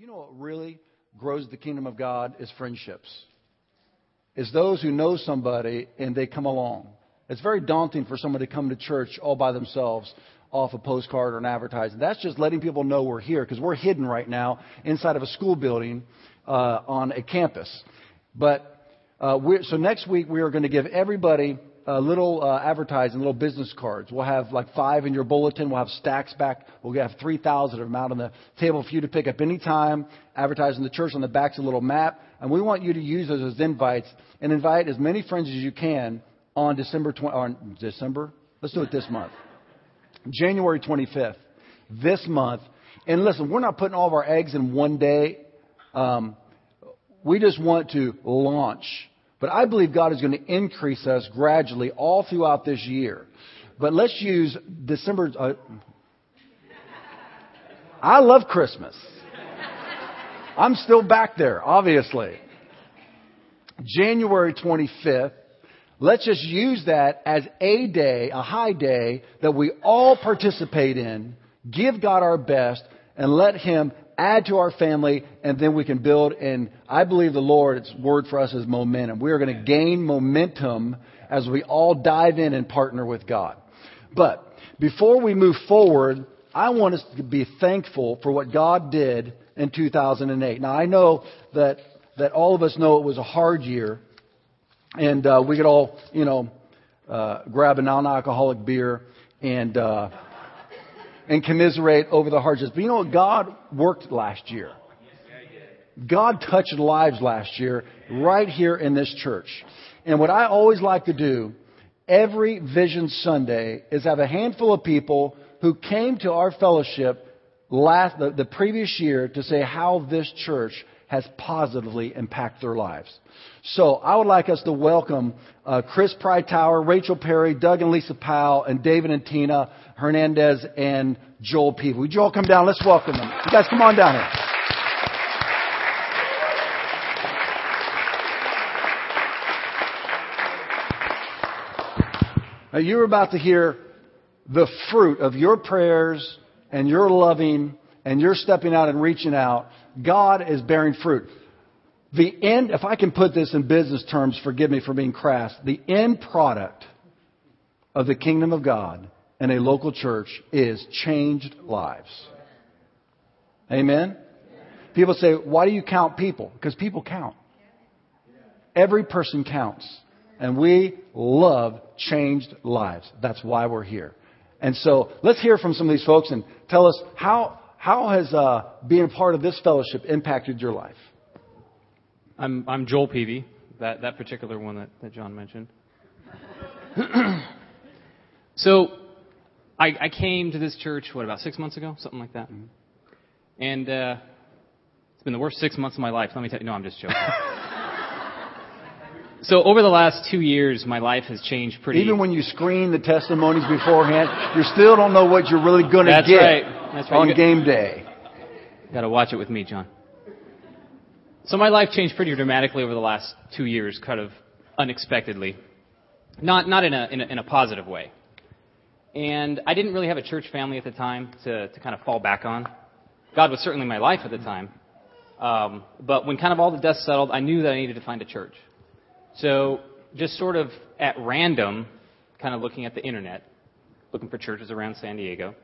You know what really grows the kingdom of God is friendships. It's those who know somebody and they come along. It's very daunting for someone to come to church all by themselves off a postcard or an advertising. That's just letting people know we're here because we're hidden right now inside of a school building uh, on a campus. But uh, so next week we are going to give everybody a little uh, advertising, little business cards. We'll have like five in your bulletin. We'll have stacks back. We'll have 3,000 of them out on the table for you to pick up anytime. Advertising the church on the back's a little map. And we want you to use those as invites and invite as many friends as you can on December 20, on December? Let's do it this month. January 25th, this month. And listen, we're not putting all of our eggs in one day. Um, we just want to launch. But I believe God is going to increase us gradually all throughout this year. But let's use December. Uh, I love Christmas. I'm still back there, obviously. January 25th Let's just use that as a day, a high day that we all participate in, give God our best, and let Him add to our family, and then we can build. And I believe the Lord's word for us is momentum. We are going to gain momentum as we all dive in and partner with God. But before we move forward, I want us to be thankful for what God did in 2008. Now I know that that all of us know it was a hard year and uh, we could all, you know, uh, grab a non-alcoholic beer and uh, and commiserate over the hardships. But you know what? God worked last year. God touched lives last year right here in this church. And what I always like to do every Vision Sunday is have a handful of people who came to our fellowship last the, the previous year to say how this church has positively impacted their lives. So I would like us to welcome uh, Chris Tower, Rachel Perry, Doug and Lisa Powell, and David and Tina Hernandez and Joel Peavy. Would you all come down? Let's welcome them. You guys come on down here. Now you're about to hear the fruit of your prayers and your loving and you're stepping out and reaching out God is bearing fruit. The end, if I can put this in business terms, forgive me for being crass, the end product of the kingdom of God in a local church is changed lives. Amen? People say, why do you count people? Because people count. Every person counts. And we love changed lives. That's why we're here. And so let's hear from some of these folks and tell us how, how has uh, being a part of this fellowship impacted your life? I'm, I'm Joel Peavy, that, that particular one that, that John mentioned. so, I, I came to this church, what, about six months ago? Something like that. Mm-hmm. And uh, it's been the worst six months of my life. Let me tell you. No, I'm just joking. so over the last two years, my life has changed pretty. Even when you screen the testimonies beforehand, you still don't know what you're really going to get. Right. That's right. On game day. Got to watch it with me, John. So my life changed pretty dramatically over the last two years, kind of unexpectedly. Not, not in a, in a, in a positive way. And I didn't really have a church family at the time to, to kind of fall back on. God was certainly my life at the time. Um, but when kind of all the dust settled, I knew that I needed to find a church. So just sort of at random, kind of looking at the internet, looking for churches around San Diego,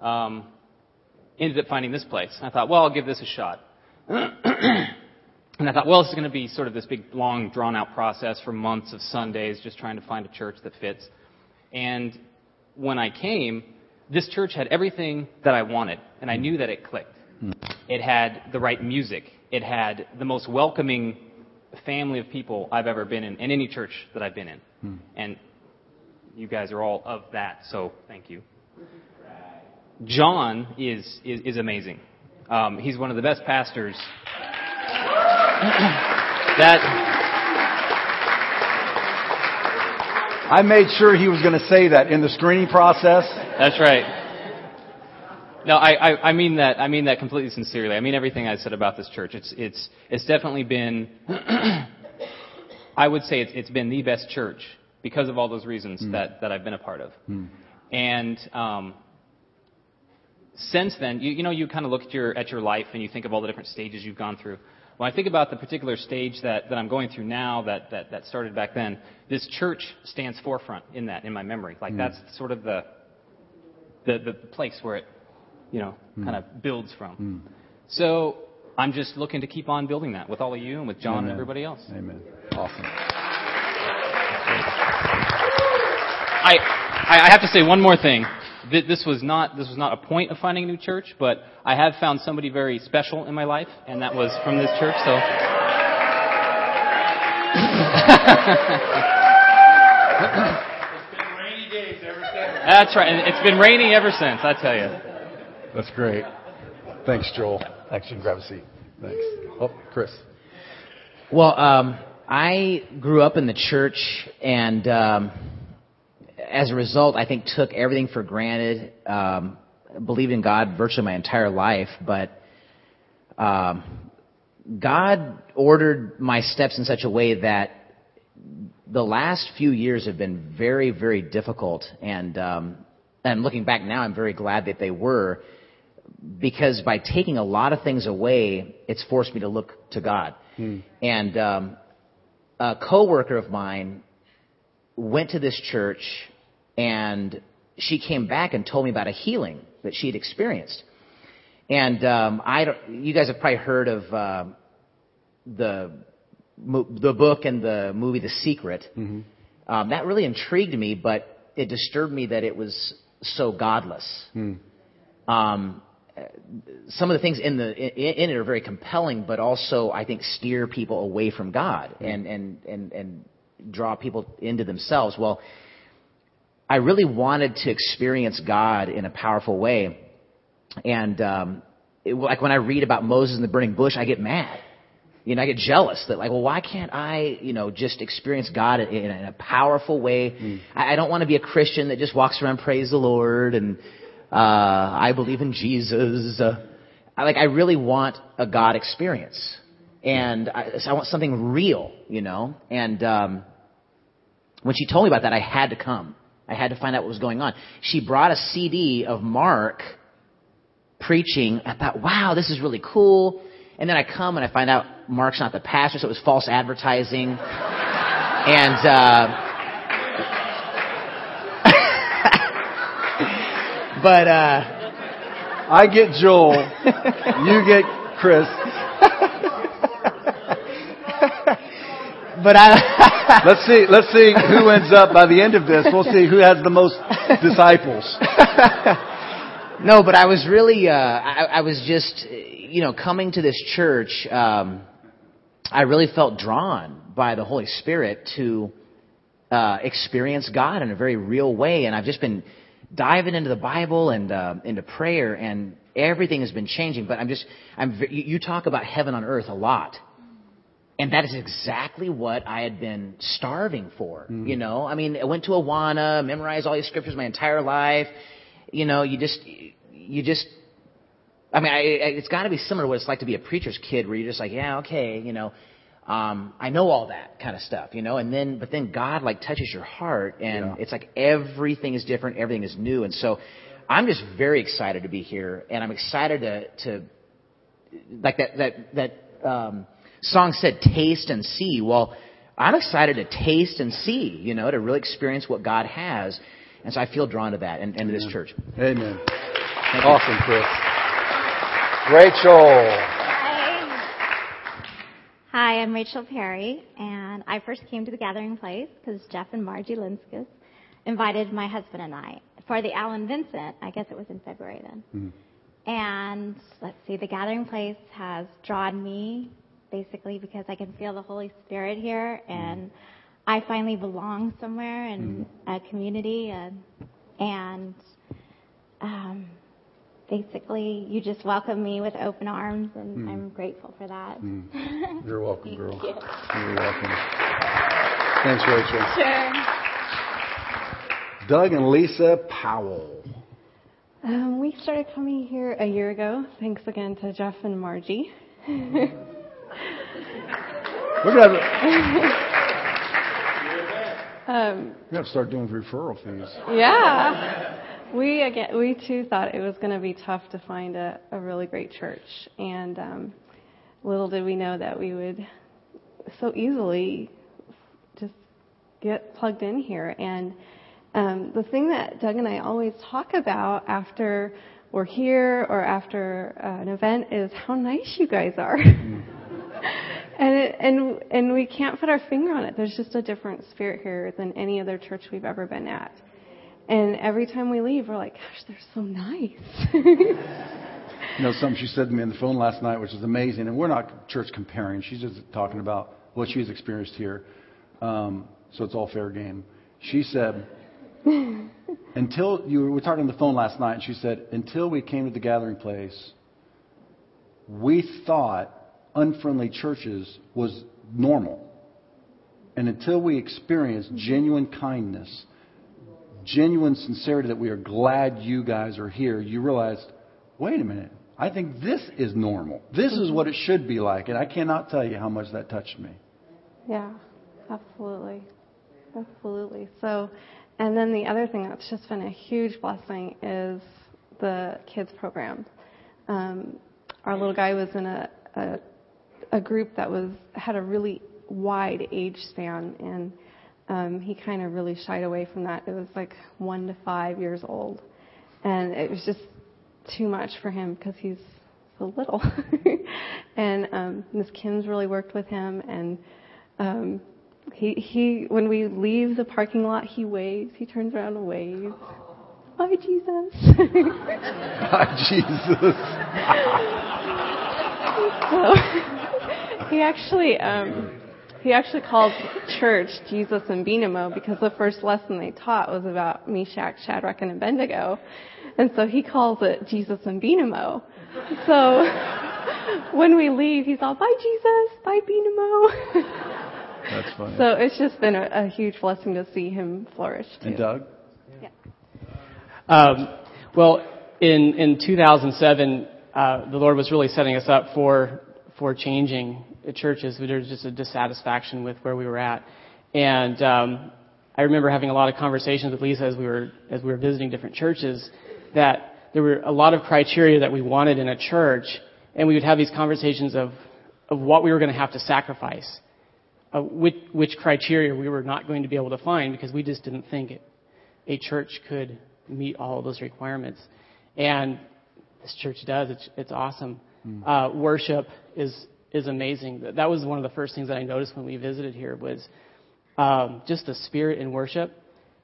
um, ended up finding this place. I thought, well, I'll give this a shot. and I thought, well, this is going to be sort of this big, long, drawn out process for months of Sundays, just trying to find a church that fits. And when I came, this church had everything that I wanted, and I knew that it clicked. It had the right music. It had the most welcoming family of people I've ever been in, in any church that I've been in. And you guys are all of that, so thank you. John is, is, is amazing. Um, he's one of the best pastors that. I made sure he was going to say that in the screening process. That's right. No, I, I, I mean that. I mean that completely sincerely. I mean everything I said about this church. It's, it's, it's definitely been. I would say it's, it's been the best church because of all those reasons mm. that, that I've been a part of. Mm. And um, since then, you, you know, you kind of look at your at your life and you think of all the different stages you've gone through. When I think about the particular stage that, that I'm going through now that, that, that started back then, this church stands forefront in that, in my memory. Like Mm. that's sort of the, the, the place where it, you know, Mm. kind of builds from. So I'm just looking to keep on building that with all of you and with John Amen. and everybody else. Amen. Awesome. I I have to say one more thing. Th- This was not this was not a point of finding a new church, but I have found somebody very special in my life, and that was from this church. So. That's right. and It's been raining ever since. I tell you. That's great. Thanks, Joel. Actually, grab a seat. Thanks. Oh, Chris. Well, um, I grew up in the church, and um, as a result, I think took everything for granted. Um, believed in God virtually my entire life, but um, God ordered my steps in such a way that the last few years have been very, very difficult. And um, and looking back now, I'm very glad that they were, because by taking a lot of things away, it's forced me to look to God. And um, a coworker of mine went to this church, and she came back and told me about a healing that she had experienced. And um, I don't, you guys have probably heard of uh, the the book and the movie The Secret. Um, that really intrigued me, but it disturbed me that it was so godless. Um, uh, some of the things in the in, in it are very compelling, but also I think steer people away from God and and and and draw people into themselves. Well, I really wanted to experience God in a powerful way, and um, it, like when I read about Moses in the burning bush, I get mad. You know, I get jealous that like, well, why can't I, you know, just experience God in, in a powerful way? I, I don't want to be a Christian that just walks around praise the Lord and uh, I believe in Jesus. Uh, I, like, I really want a God experience, and I, so I want something real, you know. And um, when she told me about that, I had to come. I had to find out what was going on. She brought a CD of Mark preaching. I thought, wow, this is really cool. And then I come and I find out Mark's not the pastor, so it was false advertising. And uh, but uh, I get Joel. you get Chris. but I Let's see. Let's see who ends up by the end of this. We'll see who has the most disciples. no, but I was really uh, I, I was just you know coming to this church. Um, I really felt drawn by the Holy Spirit to uh, experience God in a very real way, and I've just been diving into the Bible and uh, into prayer, and everything has been changing. But I'm just I'm you talk about heaven on earth a lot. And that is exactly what I had been starving for. You know, I mean, I went to Awana, memorized all these scriptures my entire life. You know, you just, you just, I mean, I, I- it's got to be similar to what it's like to be a preacher's kid, where you're just like, yeah, okay, you know, um, I know all that kind of stuff, you know, and then, but then God like touches your heart, and Yeah. it's like everything is different, everything is new, and so I'm just very excited to be here, and I'm excited to, to like that that that um, song said, "Taste and see." Well, I'm excited to taste and see, you know, to really experience what God has, and so I feel drawn to that and, and to this church. Amen. Awesome, Chris. Rachel. Hi, I'm Rachel Perry, and I first came to the Gathering Place because Jeff and Margie Linskus invited my husband and I for the Alan Vincent. I guess it was in February then. Hmm. And let's see, the Gathering Place has drawn me basically because I can feel the Holy Spirit here, and I finally belong somewhere in a community, and and um, basically you just welcome me with open arms, and I'm grateful for that. You're welcome, Thank girl. you. You're welcome. Thanks, Rachel. Sure. Doug and Lisa Powell. Um, we started coming here a year ago. Thanks again to Jeff and Margie. We're gonna have, Um, we're gonna have to start doing referral fees. yeah. we again, we too thought it was going to be tough to find a, a really great church, and um, little did we know that we would so easily just get plugged in here. And um, the thing that Doug and I always talk about after we're here or after uh, an event is how nice you guys are. and it, and and we can't put our finger on it. There's just a different spirit here than any other church we've ever been at. And every time we leave, we're like, gosh, they're so nice. you know, something she said to me on the phone last night, which is amazing. And we're not church comparing. She's just talking about what she's experienced here. Um, so it's all fair game. She said, until you we were talking on the phone last night, and she said, until we came to the gathering place, we thought unfriendly churches was normal. And until we experienced genuine kindness, genuine sincerity that we are glad you guys are here, you realized, wait a minute, I think this is normal. This is what it should be like. And I cannot tell you how much that touched me. Yeah, absolutely. Absolutely. So, and then the other thing that's just been a huge blessing is the kids program. Um, our little guy was in a, a a group that was had a really wide age span, and um, he kind of really shied away from that. It was like one to five years old, and it was just too much for him because he's so little. and um, Miss Kim's really worked with him, and um, he he when we leave the parking lot, he waves. He turns around and waves. Bye, Jesus. Bye, Jesus. so, he actually um, he actually called church Jesus and Benamo because the first lesson they taught was about Meshach, Shadrach, and Abednego, and so he calls it Jesus and Benamo. So when we leave, he's all, "Bye, Jesus. Bye, Benamo." That's funny. So it's just been a, a huge blessing to see him flourish. Too. And Doug? Yeah. Um, well, in in 2007, uh, the Lord was really setting us up for for changing churches. There was just a dissatisfaction with where we were at, and um, I remember having a lot of conversations with Lisa as we were as we were visiting different churches that there were a lot of criteria that we wanted in a church, and we would have these conversations of of what we were going to have to sacrifice uh, which, which criteria we were not going to be able to find because we just didn't think it, a church could meet all of those requirements. And this church does. It's, it's awesome. Mm. Uh, worship is is amazing. That was one of the first things that I noticed when we visited here was um, just the spirit in worship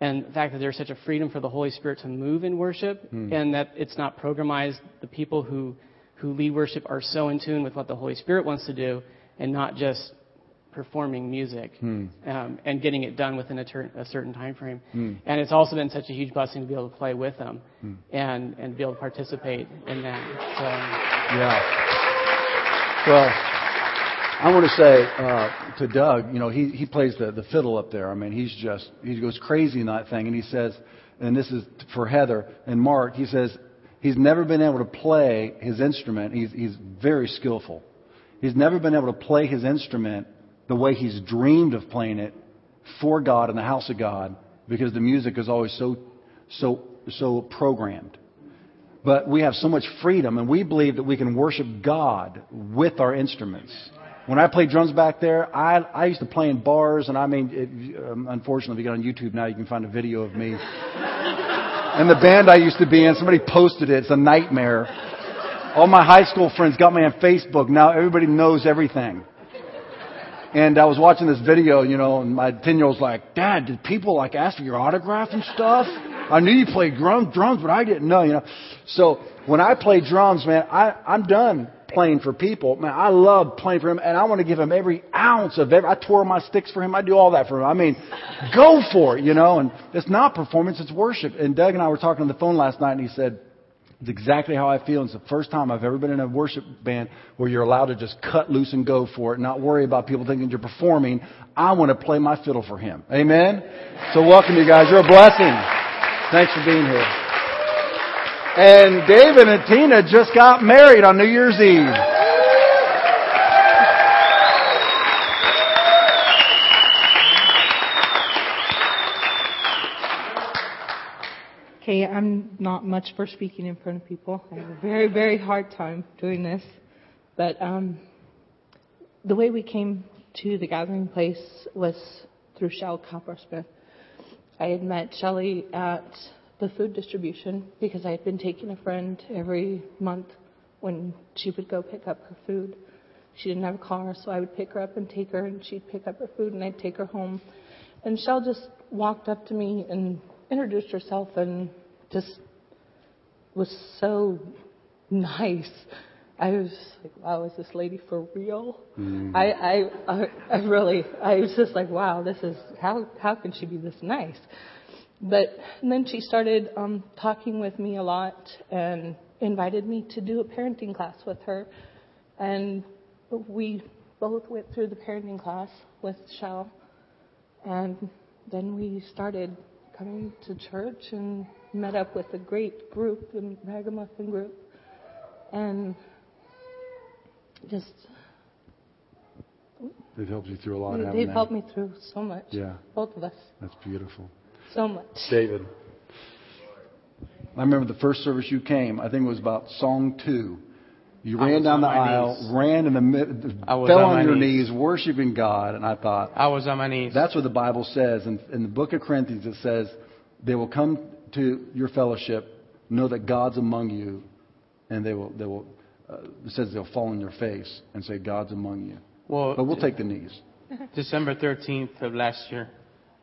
and the fact that there's such a freedom for the Holy Spirit to move in worship mm. and that it's not programized. The people who who lead worship are so in tune with what the Holy Spirit wants to do and not just performing music hmm. um, and getting it done within a, ter- a certain time frame. Hmm. And it's also been such a huge blessing to be able to play with them hmm. and and be able to participate in that. So, yeah. Well, I want to say uh, to Doug, you know, he he plays the the fiddle up there. I mean, he's just he goes crazy in that thing, and he says, and this is for Heather and Mark. He says he's never been able to play his instrument. He's he's very skillful. He's never been able to play his instrument the way he's dreamed of playing it for God in the house of God because the music is always so so so programmed. But we have so much freedom and we believe that we can worship God with our instruments. When I played drums back there, I, I used to play in bars, and I mean, it, um, unfortunately, if you get on YouTube now, you can find a video of me. and the band I used to be in, somebody posted it. It's a nightmare. All my high school friends got me on Facebook. Now everybody knows everything. And I was watching this video, you know, and my 10 year old's like, Dad, did people like ask for your autograph and stuff? I knew you played drum, drums, but I didn't know, you know. So when I play drums, man, I, I'm done playing for people. Man, I love playing for him, and I want to give him every ounce of every. I tore my sticks for him. I do all that for him. I mean, go for it, you know. And it's not performance; it's worship. And Doug and I were talking on the phone last night, and he said, it's exactly how I feel. It's the first time I've ever been in a worship band where you're allowed to just cut loose and go for it, not worry about people thinking you're performing. I want to play my fiddle for Him. Amen? So welcome you guys. You're a blessing. Thanks for being here. And David and Tina just got married on New Year's Eve. Okay, I'm not much for speaking in front of people. I have a very, very hard time doing this. But um, the way we came to the gathering place was through Shell Coppersmith. I had met Shelley at the food distribution because I had been taking a friend every month when she would go pick up her food. She didn't have a car, so I would pick her up and take her, and she'd pick up her food, and I'd take her home. And Shell just walked up to me and introduced herself and just was so nice. I was like, wow, is this lady for real? Mm. I, I, I, I really, I was just like, wow, this is how how can she be this nice? But then she started um, talking with me a lot and invited me to do a parenting class with her, and we both went through the parenting class with Shell, and then we started coming to church and met up with a great group, the Ragamuffin group, and just. They've helped you through a lot. They've they? helped me through so much. Yeah. Both of us. That's beautiful. So much. David. I remember the first service you came. I think it was about song two. You ran down the aisle, knees. ran in the mid, fell on, on your knees. knees, worshiping God, and I thought I was on my knees. That's what the Bible says, and in the book of Corinthians it says they will come to your fellowship, know that God's among you, and they will they will. Uh, it says they'll fall on their face and say God's among you. Well, but we'll take the knees. December thirteenth of last year,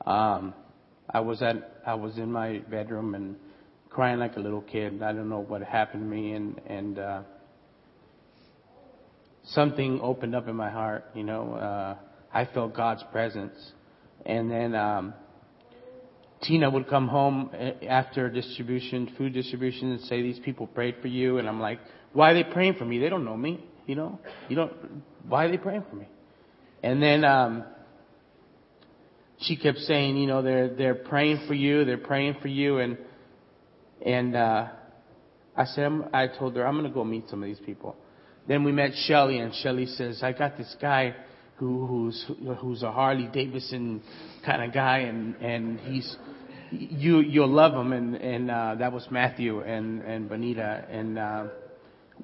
um, I was at I was in my bedroom and crying like a little kid. I don't know what happened to me, and and uh, something opened up in my heart. You know, uh, I felt God's presence, and then um, Tina would come home uh, after distribution, food distribution, and say, "These people prayed for you," and I'm like, "Why are they praying for me? They don't know me. You know, you don't. Why are they praying for me?" And then um, she kept saying, "You know, they're they're praying for you. They're praying for you," and and uh, I said, I told her, I'm to go meet some of these people. Then we met Shelly, and Shelly says, I got this guy who, who's who's a Harley Davidson kind of guy, and and he's you you'll love him, and and uh, that was Matthew and and Bonita, and uh,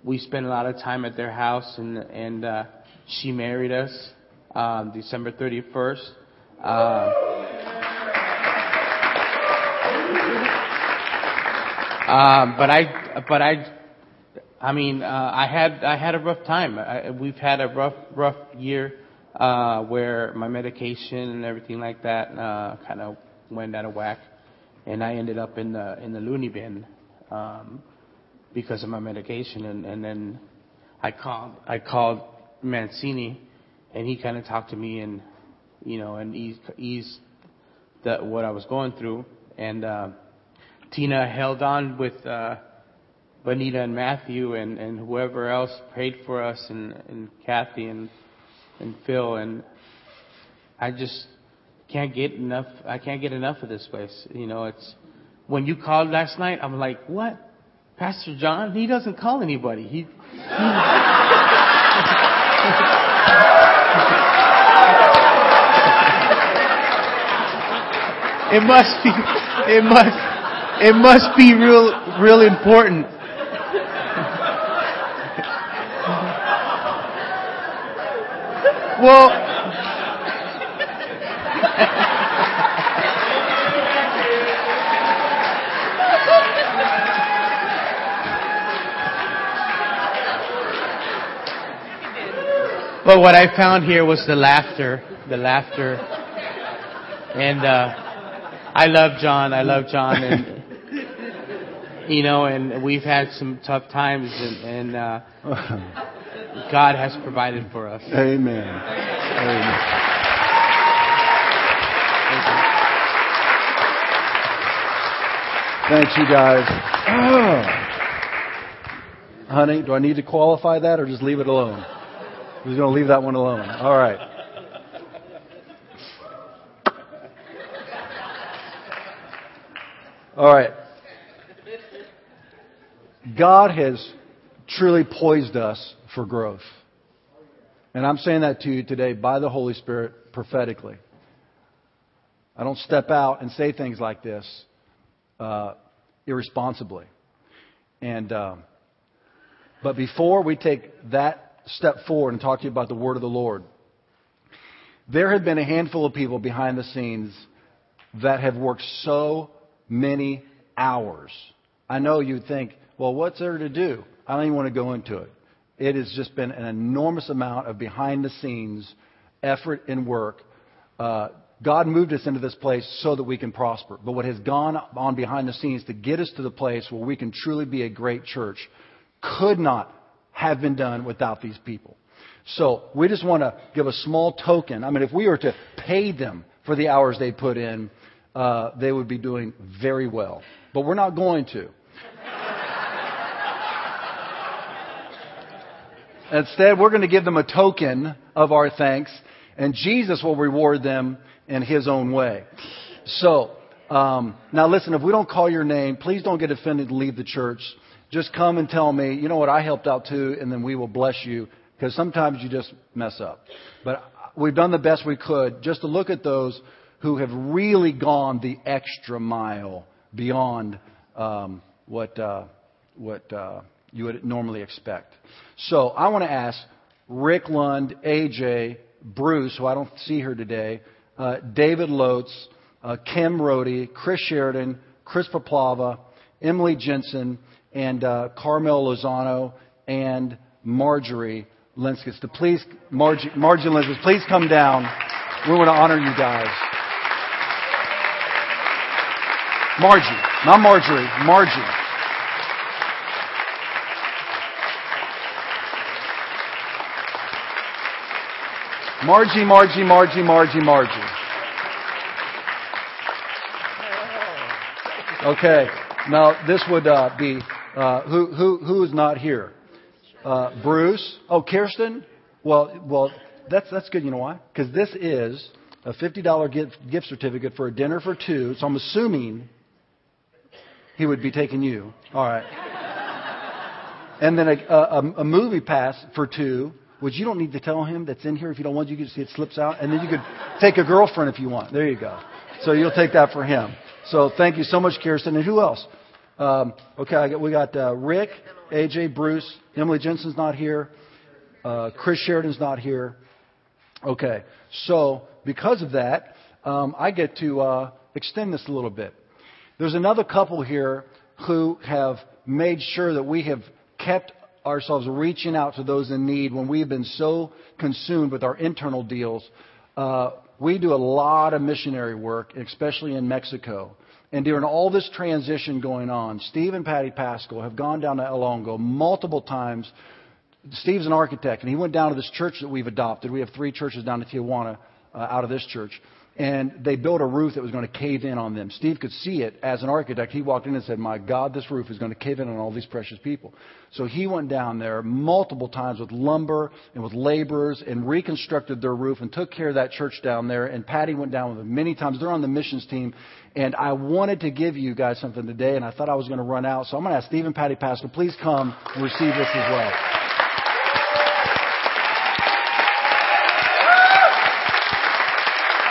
we spent a lot of time at their house, and and uh, she married us um, December 31st. Uh, um, but I, but I, I mean, uh, I had I had a rough time. I, we've had a rough rough year uh, where my medication and everything like that uh, kind of went out of whack, and I ended up in the in the loony bin um, because of my medication. And, and then I called I called Mancini, and he kind of talked to me and you know and eased, eased the, what I was going through. And uh, Tina held on with. Uh, Bonita and Matthew and, and whoever else prayed for us and, and Kathy and and Phil and I just can't get enough I can't get enough of this place. You know, it's when you called last night, I'm like, What? Pastor John? He doesn't call anybody. He, he It must be it must it must be real real important. Well, but what I found here was the laughter, the laughter, and uh, I love John. I love John, and you know, and we've had some tough times, and, and uh, God has provided for us. Amen. Amen. Thank you, guys. Oh. Honey, do I need to qualify that or just leave it alone? We're going to leave that one alone. All right. All right. God has truly poised us for growth. And I'm saying that to you today by the Holy Spirit prophetically. I don't step out and say things like this. Uh, irresponsibly. And, um, but before we take that step forward and talk to you about the word of the Lord, there have been a handful of people behind the scenes that have worked so many hours. I know you'd think, well, what's there to do? I don't even want to go into it. It has just been an enormous amount of behind the scenes effort and work. Uh, God moved us into this place so that we can prosper. But what has gone on behind the scenes to get us to the place where we can truly be a great church could not have been done without these people. So we just want to give a small token. I mean, if we were to pay them for the hours they put in, uh, they would be doing very well. But we're not going to. Instead, we're going to give them a token of our thanks, and Jesus will reward them in His own way. So, um, now listen, if we don't call your name, please don't get offended and leave the church. Just come and tell me, you know what, I helped out too, and then we will bless you, because sometimes you just mess up. But we've done the best we could just to look at those who have really gone the extra mile beyond um, what, uh, what uh, you would normally expect. So I want to ask Rick Lund, AJ, Bruce, who I don't see here today, uh, David Lotes, uh, Kim Rohde, Chris Sheridan, Chris Paplava, Emily Jensen, and uh, Carmel Lozano, and Marjorie Linskis. To please, Margie, Margie Linskis, please come down. We want to honor you guys. Margie, not Marjorie, Margie. Margie, Margie, Margie, Margie, Margie. Okay. Now this would uh, be uh, who who who is not here? Uh, Bruce. Oh, Kirsten. Well, well, that's that's good. You know why? Because this is a fifty dollar gift gift certificate for a dinner for two. So I'm assuming he would be taking you. All right. And then a, a, a movie pass for two which you don't need to tell him that's in here if you don't want. You can see it slips out, and then you could take a girlfriend if you want. There you go. So you'll take that for him. So thank you so much, Kirsten. And who else? Um, okay, got, we got uh, Rick, AJ, Bruce, Emily Jensen's not here, uh, Chris Sheridan's not here. Okay, so because of that, um, I get to uh, extend this a little bit. There's another couple here who have made sure that we have kept ourselves reaching out to those in need when we've been so consumed with our internal deals. Uh, we do a lot of missionary work, especially in Mexico. And during all this transition going on, Steve and Patty Pascal have gone down to El Hongo multiple times. Steve's an architect, and he went down to this church that we've adopted. We have three churches down in Tijuana uh, out of this church and they built a roof that was going to cave in on them. Steve could see it as an architect. He walked in and said, My God, this roof is going to cave in on all these precious people. So he went down there multiple times with lumber and with laborers and reconstructed their roof and took care of that church down there. And Patty went down with them many times. They're on the missions team. And I wanted to give you guys something today, and I thought I was going to run out. So I'm going to ask Steve and Patty Pascal, please come and receive this as well.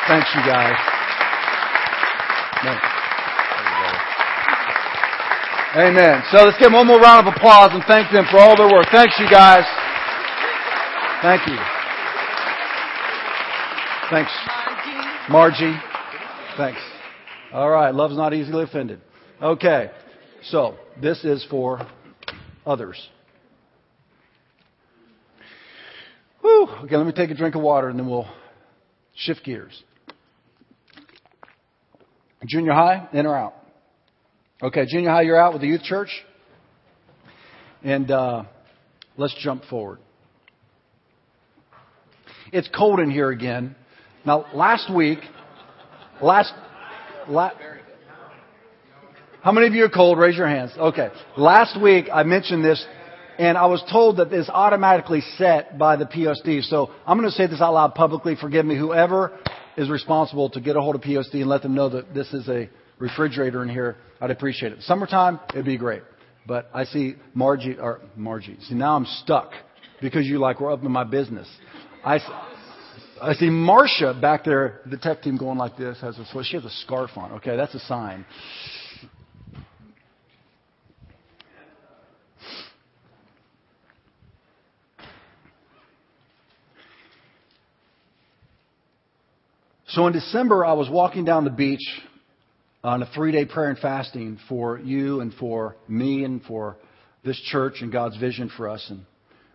Thanks, you guys. Amen. So let's give them one more round of applause and thank them for all their work. Thanks, you guys. Thank you. Thanks. Margie. Thanks. All right. Love's not easily offended. Okay. So this is for others. Whew. Okay, let me take a drink of water and then we'll shift gears. Junior high, in or out? Okay, junior high, you're out with the youth church. And uh, let's jump forward. It's cold in here again. Now, last week, last, la- how many of you are cold? Raise your hands. Okay. Last week I mentioned this, and I was told that it's automatically set by the POSD. So I'm going to say this out loud publicly. Forgive me, whoever is responsible to get a hold of POSD and let them know that this is a refrigerator in here, I'd appreciate it. Summertime, it'd be great. But I see Margie, or Margie. See, now I'm stuck because you like we're up in my business. I, I see Marcia back there, the tech team going like this, has a, she has a scarf on. Okay, that's a sign. So in December, I was walking down the beach on a three day prayer and fasting for you and for me and for this church and God's vision for us. And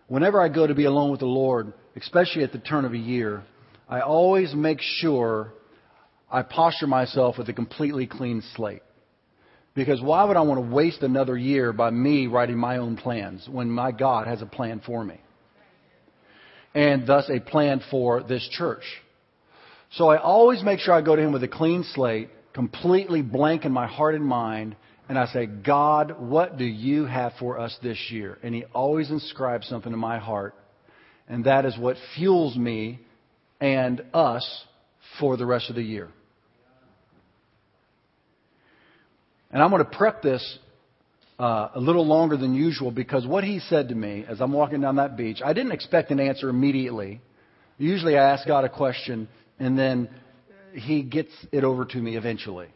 whenever I go to be alone with the Lord, especially at the turn of a year, I always make sure I posture myself with a completely clean slate. Because why would I want to waste another year by me writing my own plans when my God has a plan for me? And thus a plan for this church. So I always make sure I go to Him with a clean slate, completely blank in my heart and mind, and I say, God, what do you have for us this year? And He always inscribes something in my heart, and that is what fuels me and us for the rest of the year. And I'm going to prep this uh, a little longer than usual because what he said to me as I'm walking down that beach, I didn't expect an answer immediately. Usually I ask God a question and then he gets it over to me eventually.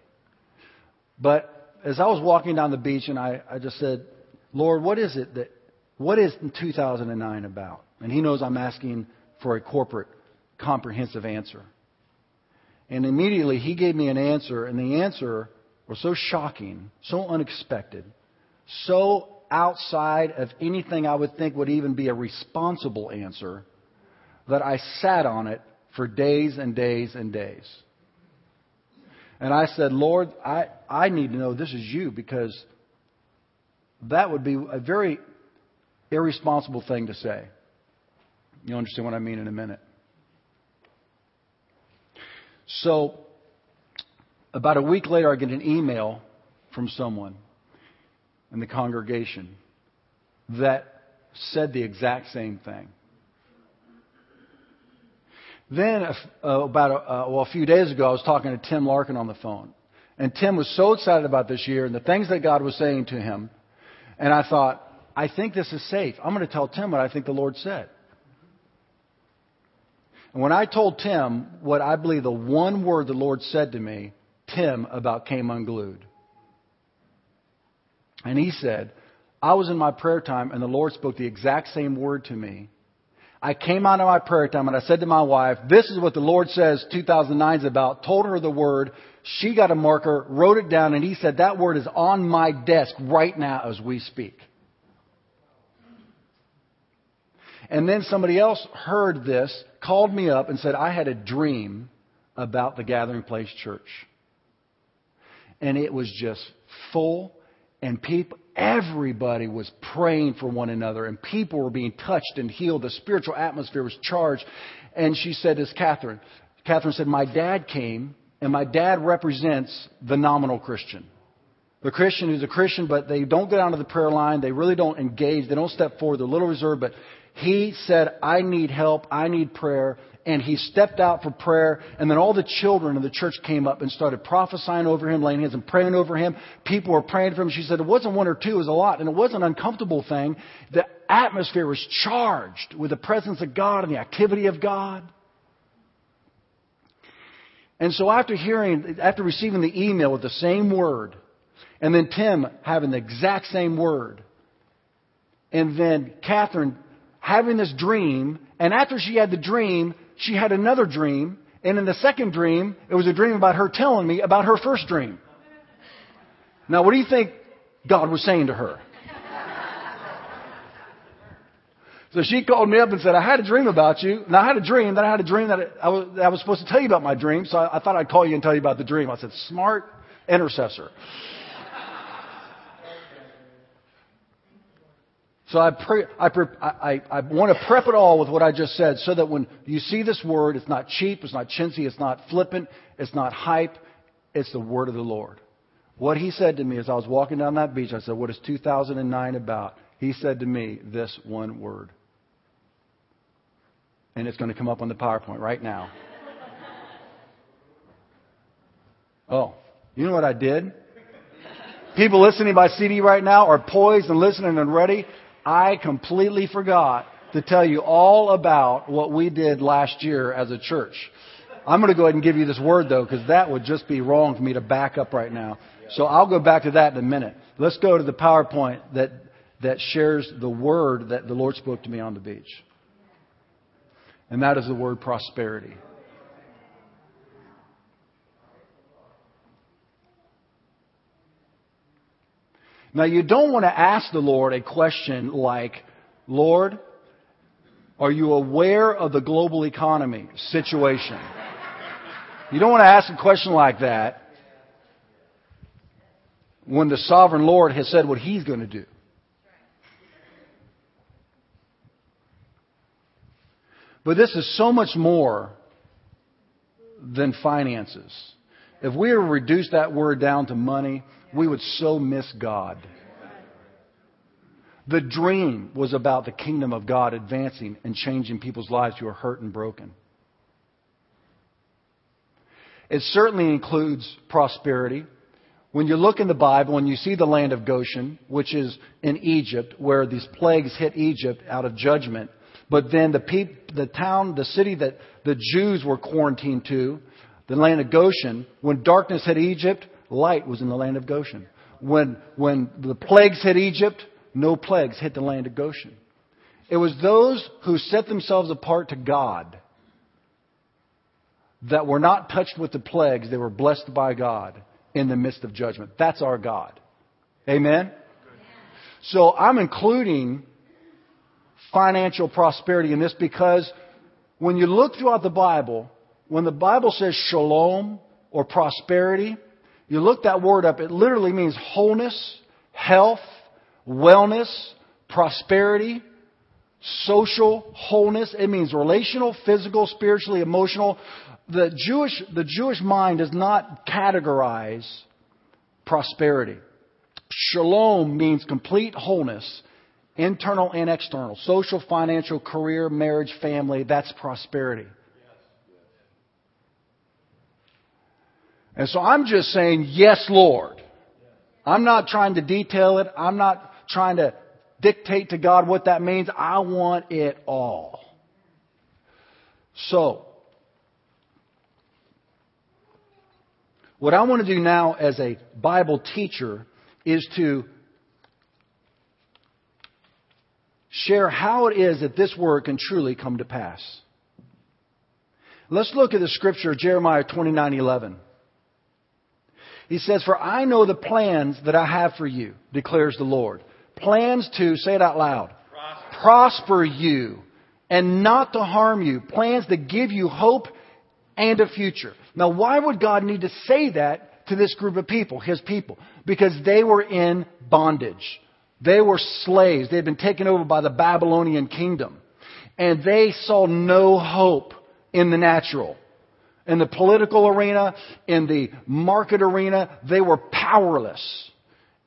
But as I was walking down the beach and I, I just said, Lord, what is it that, what is 2009 about? And he knows I'm asking for a corporate, comprehensive answer. And immediately he gave me an answer, and the answer was so shocking, so unexpected, so outside of anything I would think would even be a responsible answer that I sat on it for days and days and days. And I said, Lord, I, I need to know this is you because that would be a very irresponsible thing to say. You'll understand what I mean in a minute. So about a week later, I get an email from someone in the congregation that said the exact same thing. Then, uh, about a, uh, well, a few days ago, I was talking to Tim Larkin on the phone. And Tim was so excited about this year and the things that God was saying to him. And I thought, I think this is safe. I'm going to tell Tim what I think the Lord said. And when I told Tim what I believe the one word the Lord said to me, Tim about Came Unglued. And he said, I was in my prayer time and the Lord spoke the exact same word to me. I came out of my prayer time and I said to my wife, this is what the Lord says 2009 is about. Told her the word. She got a marker, wrote it down, and he said, that word is on my desk right now as we speak. And then somebody else heard this, called me up and said, I had a dream about the Gathering Place Church and it was just full and people everybody was praying for one another and people were being touched and healed. The spiritual atmosphere was charged. And she said this catherine catherine said my dad came and my dad represents the nominal christian. The christian who's a christian but they don't get onto the prayer line. They really don't engage. They don't step forward. They're a little reserved but he said i need help. I need prayer and he stepped out for prayer. And then all the children of the church came up and started prophesying over him, laying hands and praying over him. People were praying for him. She said it wasn't one or two, it was a lot. And it wasn't an uncomfortable thing. The atmosphere was charged with the presence of God and the activity of God. And so after hearing, after receiving the email with the same word, and then Tim having the exact same word, and then Catherine having this dream, and after she had the dream, she had another dream, and in the second dream, it was a dream about her telling me about her first dream. Now, what do you think God was saying to her? So she called me up and said, I had a dream about you. And I had a dream. that I had a dream that I was, that I was supposed to tell you about my dream. So I, I thought I'd call you and tell you about the dream. I said, smart intercessor. So I, pray, I, I, I want to prep it all with what I just said so that when you see this word, it's not cheap, it's not chintzy, it's not flippant, it's not hype, it's the word of the Lord. What he said to me as I was walking down that beach, I said, What is 2009 about? He said to me this one word. And it's going to come up on the PowerPoint right now. Oh, you know what I did? People listening by CD right now are poised and listening and ready. I completely forgot to tell you all about what we did last year as a church. I'm going to go ahead and give you this word though, because that would just be wrong for me to back up right now. So I'll go back to that in a minute. Let's go to the PowerPoint that, that shares the word that the Lord spoke to me on the beach. And that is the word prosperity. Now, you don't want to ask the Lord a question like, Lord, are you aware of the global economy situation? You don't want to ask a question like that when the sovereign Lord has said what he's going to do. But this is so much more than finances. If we reduce that word down to money, we would so miss God. The dream was about the kingdom of God advancing and changing people's lives who are hurt and broken. It certainly includes prosperity. When you look in the Bible and you see the land of Goshen, which is in Egypt, where these plagues hit Egypt out of judgment, but then the, peop, the town, the city that the Jews were quarantined to, the land of Goshen, when darkness hit Egypt, light was in the land of Goshen. When, when the plagues hit Egypt, no plagues hit the land of Goshen. It was those who set themselves apart to God that were not touched with the plagues. They were blessed by God in the midst of judgment. That's our God. Amen? So I'm including financial prosperity in this because when you look throughout the Bible, when the Bible says shalom or prosperity, you look that word up, it literally means wholeness, health, wellness, prosperity, social wholeness. It means relational, physical, spiritually, emotional. The Jewish, the Jewish mind does not categorize prosperity. Shalom means complete wholeness, internal and external, social, financial, career, marriage, family. That's prosperity. And so I'm just saying, yes, Lord. I'm not trying to detail it. I'm not trying to dictate to God what that means. I want it all. So, what I want to do now as a Bible teacher is to share how it is that this word can truly come to pass. Let's look at the scripture, Jeremiah 29:11. He says, For I know the plans that I have for you, declares the Lord. Plans to, say it out loud, prosper, prosper you and not to harm you. Plans to give you hope and a future. Now, why would God need to say that to this group of people, His people? Because they were in bondage. They were slaves. They had been taken over by the Babylonian kingdom. And they saw no hope in the natural in the political arena, in the market arena, they were powerless.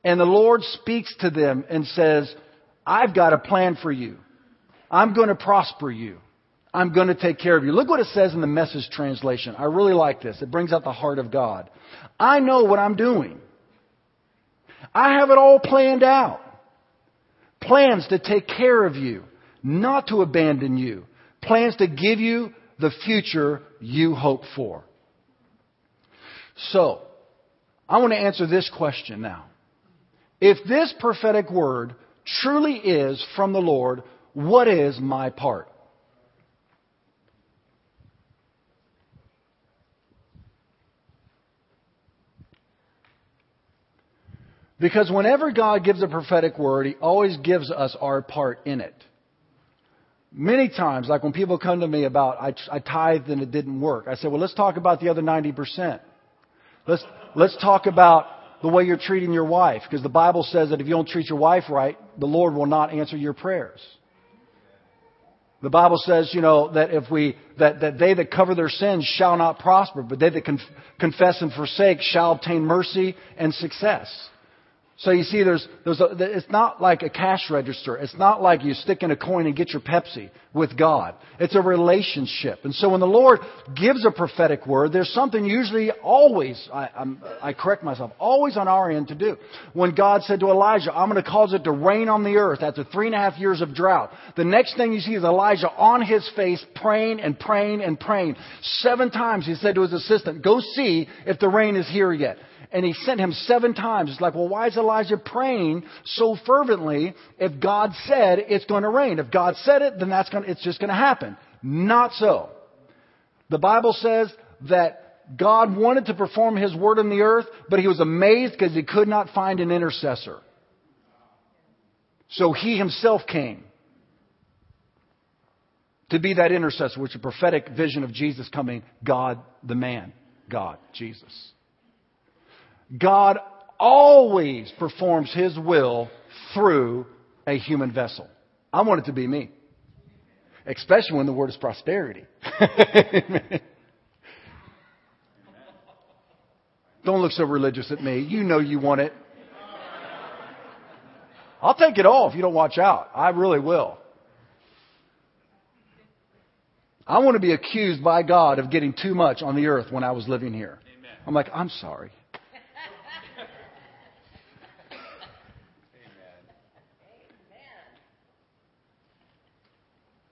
And the Lord speaks to them and says, I've got a plan for you. I'm going to prosper you. I'm going to take care of you. Look what it says in the message translation. I really like this. It brings out the heart of God. I know what I'm doing. I have it all planned out. Plans to take care of you, not to abandon you. Plans to give you the future you hope for. So, I want to answer this question now. If this prophetic word truly is from the Lord, what is my part? Because whenever God gives a prophetic word, He always gives us our part in it. Many times, like when people come to me about I, I tithed and it didn't work, I say, well, let's talk about the other 90%. Let's, let's talk about the way you're treating your wife, because the Bible says that if you don't treat your wife right, the Lord will not answer your prayers. The Bible says, you know, that if we, that, that they that cover their sins shall not prosper, but they that conf- confess and forsake shall obtain mercy and success. So you see, there's, there's a, it's not like a cash register. It's not like you stick in a coin and get your Pepsi with God. It's a relationship. And so when the Lord gives a prophetic word, there's something usually always, I, I'm, I correct myself, always on our end to do. When God said to Elijah, I'm going to cause it to rain on the earth after three and a half years of drought, the next thing you see is Elijah on his face praying and praying and praying. Seven times he said to his assistant, go see if the rain is here yet and he sent him seven times. It's like, well, why is Elijah praying so fervently if God said it's going to rain? If God said it, then that's going to, it's just going to happen. Not so. The Bible says that God wanted to perform his word on the earth, but he was amazed because he could not find an intercessor. So he himself came to be that intercessor, which is a prophetic vision of Jesus coming, God the man, God, Jesus. God always performs his will through a human vessel. I want it to be me. Especially when the word is prosperity. Don't look so religious at me. You know you want it. I'll take it all if you don't watch out. I really will. I want to be accused by God of getting too much on the earth when I was living here. Amen. I'm like, I'm sorry.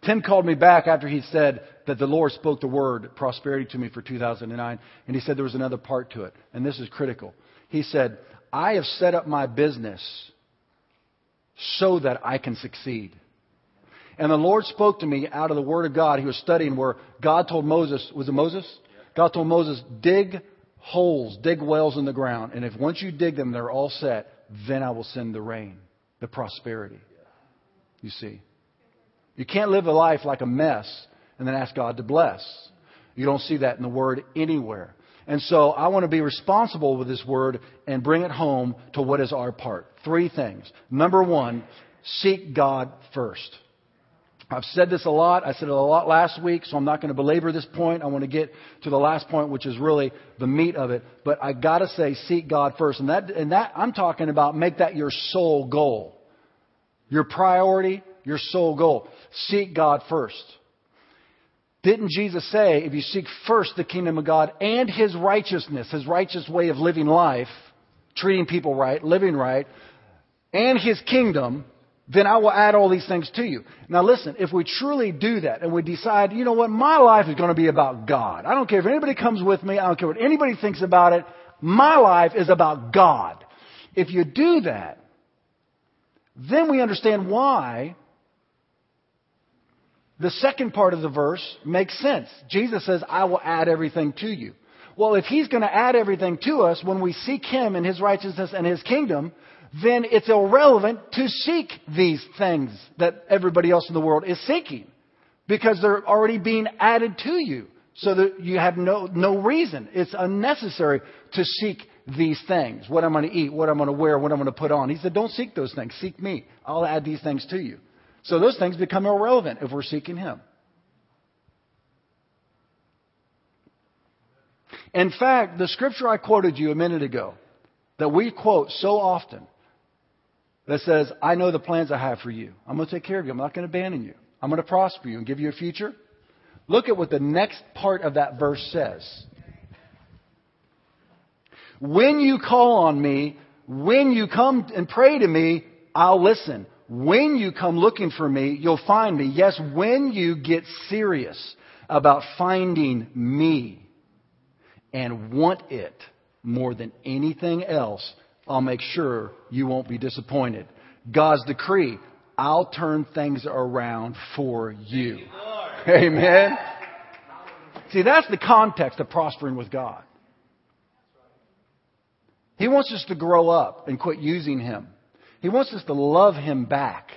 Tim called me back after he said that the Lord spoke the word prosperity to me for 2009, and he said there was another part to it, and this is critical. He said, I have set up my business so that I can succeed. And the Lord spoke to me out of the Word of God. He was studying where God told Moses, was it Moses? God told Moses, dig holes, dig wells in the ground, and if once you dig them, they're all set, then I will send the rain, the prosperity. You see. You can't live a life like a mess and then ask God to bless. You don't see that in the Word anywhere. And so I want to be responsible with this Word and bring it home to what is our part. Three things. Number one, seek God first. I've said this a lot. I said it a lot last week, so I'm not going to belabor this point. I want to get to the last point, which is really the meat of it. But I got to say, seek God first. And that, and that, I'm talking about make that your sole goal. Your priority, your sole goal. Seek God first. Didn't Jesus say, if you seek first the kingdom of God and His righteousness, His righteous way of living life, treating people right, living right, and His kingdom, then I will add all these things to you. Now listen, if we truly do that and we decide, you know what, my life is going to be about God. I don't care if anybody comes with me. I don't care what anybody thinks about it. My life is about God. If you do that, then we understand why the second part of the verse makes sense. Jesus says, I will add everything to you. Well, if He's going to add everything to us when we seek Him and His righteousness and His kingdom, then it's irrelevant to seek these things that everybody else in the world is seeking because they're already being added to you. So that you have no, no reason. It's unnecessary to seek these things. What I'm going to eat, what I'm going to wear, what I'm going to put on. He said, don't seek those things. Seek me. I'll add these things to you. So those things become irrelevant if we're seeking Him. In fact, the scripture I quoted you a minute ago, that we quote so often, that says, I know the plans I have for you. I'm going to take care of you. I'm not going to abandon you. I'm going to prosper you and give you a future. Look at what the next part of that verse says. When you call on me, when you come and pray to me, I'll listen. When you come looking for me, you'll find me. Yes, when you get serious about finding me and want it more than anything else, I'll make sure you won't be disappointed. God's decree, I'll turn things around for you. Amen. See, that's the context of prospering with God. He wants us to grow up and quit using Him. He wants us to love Him back.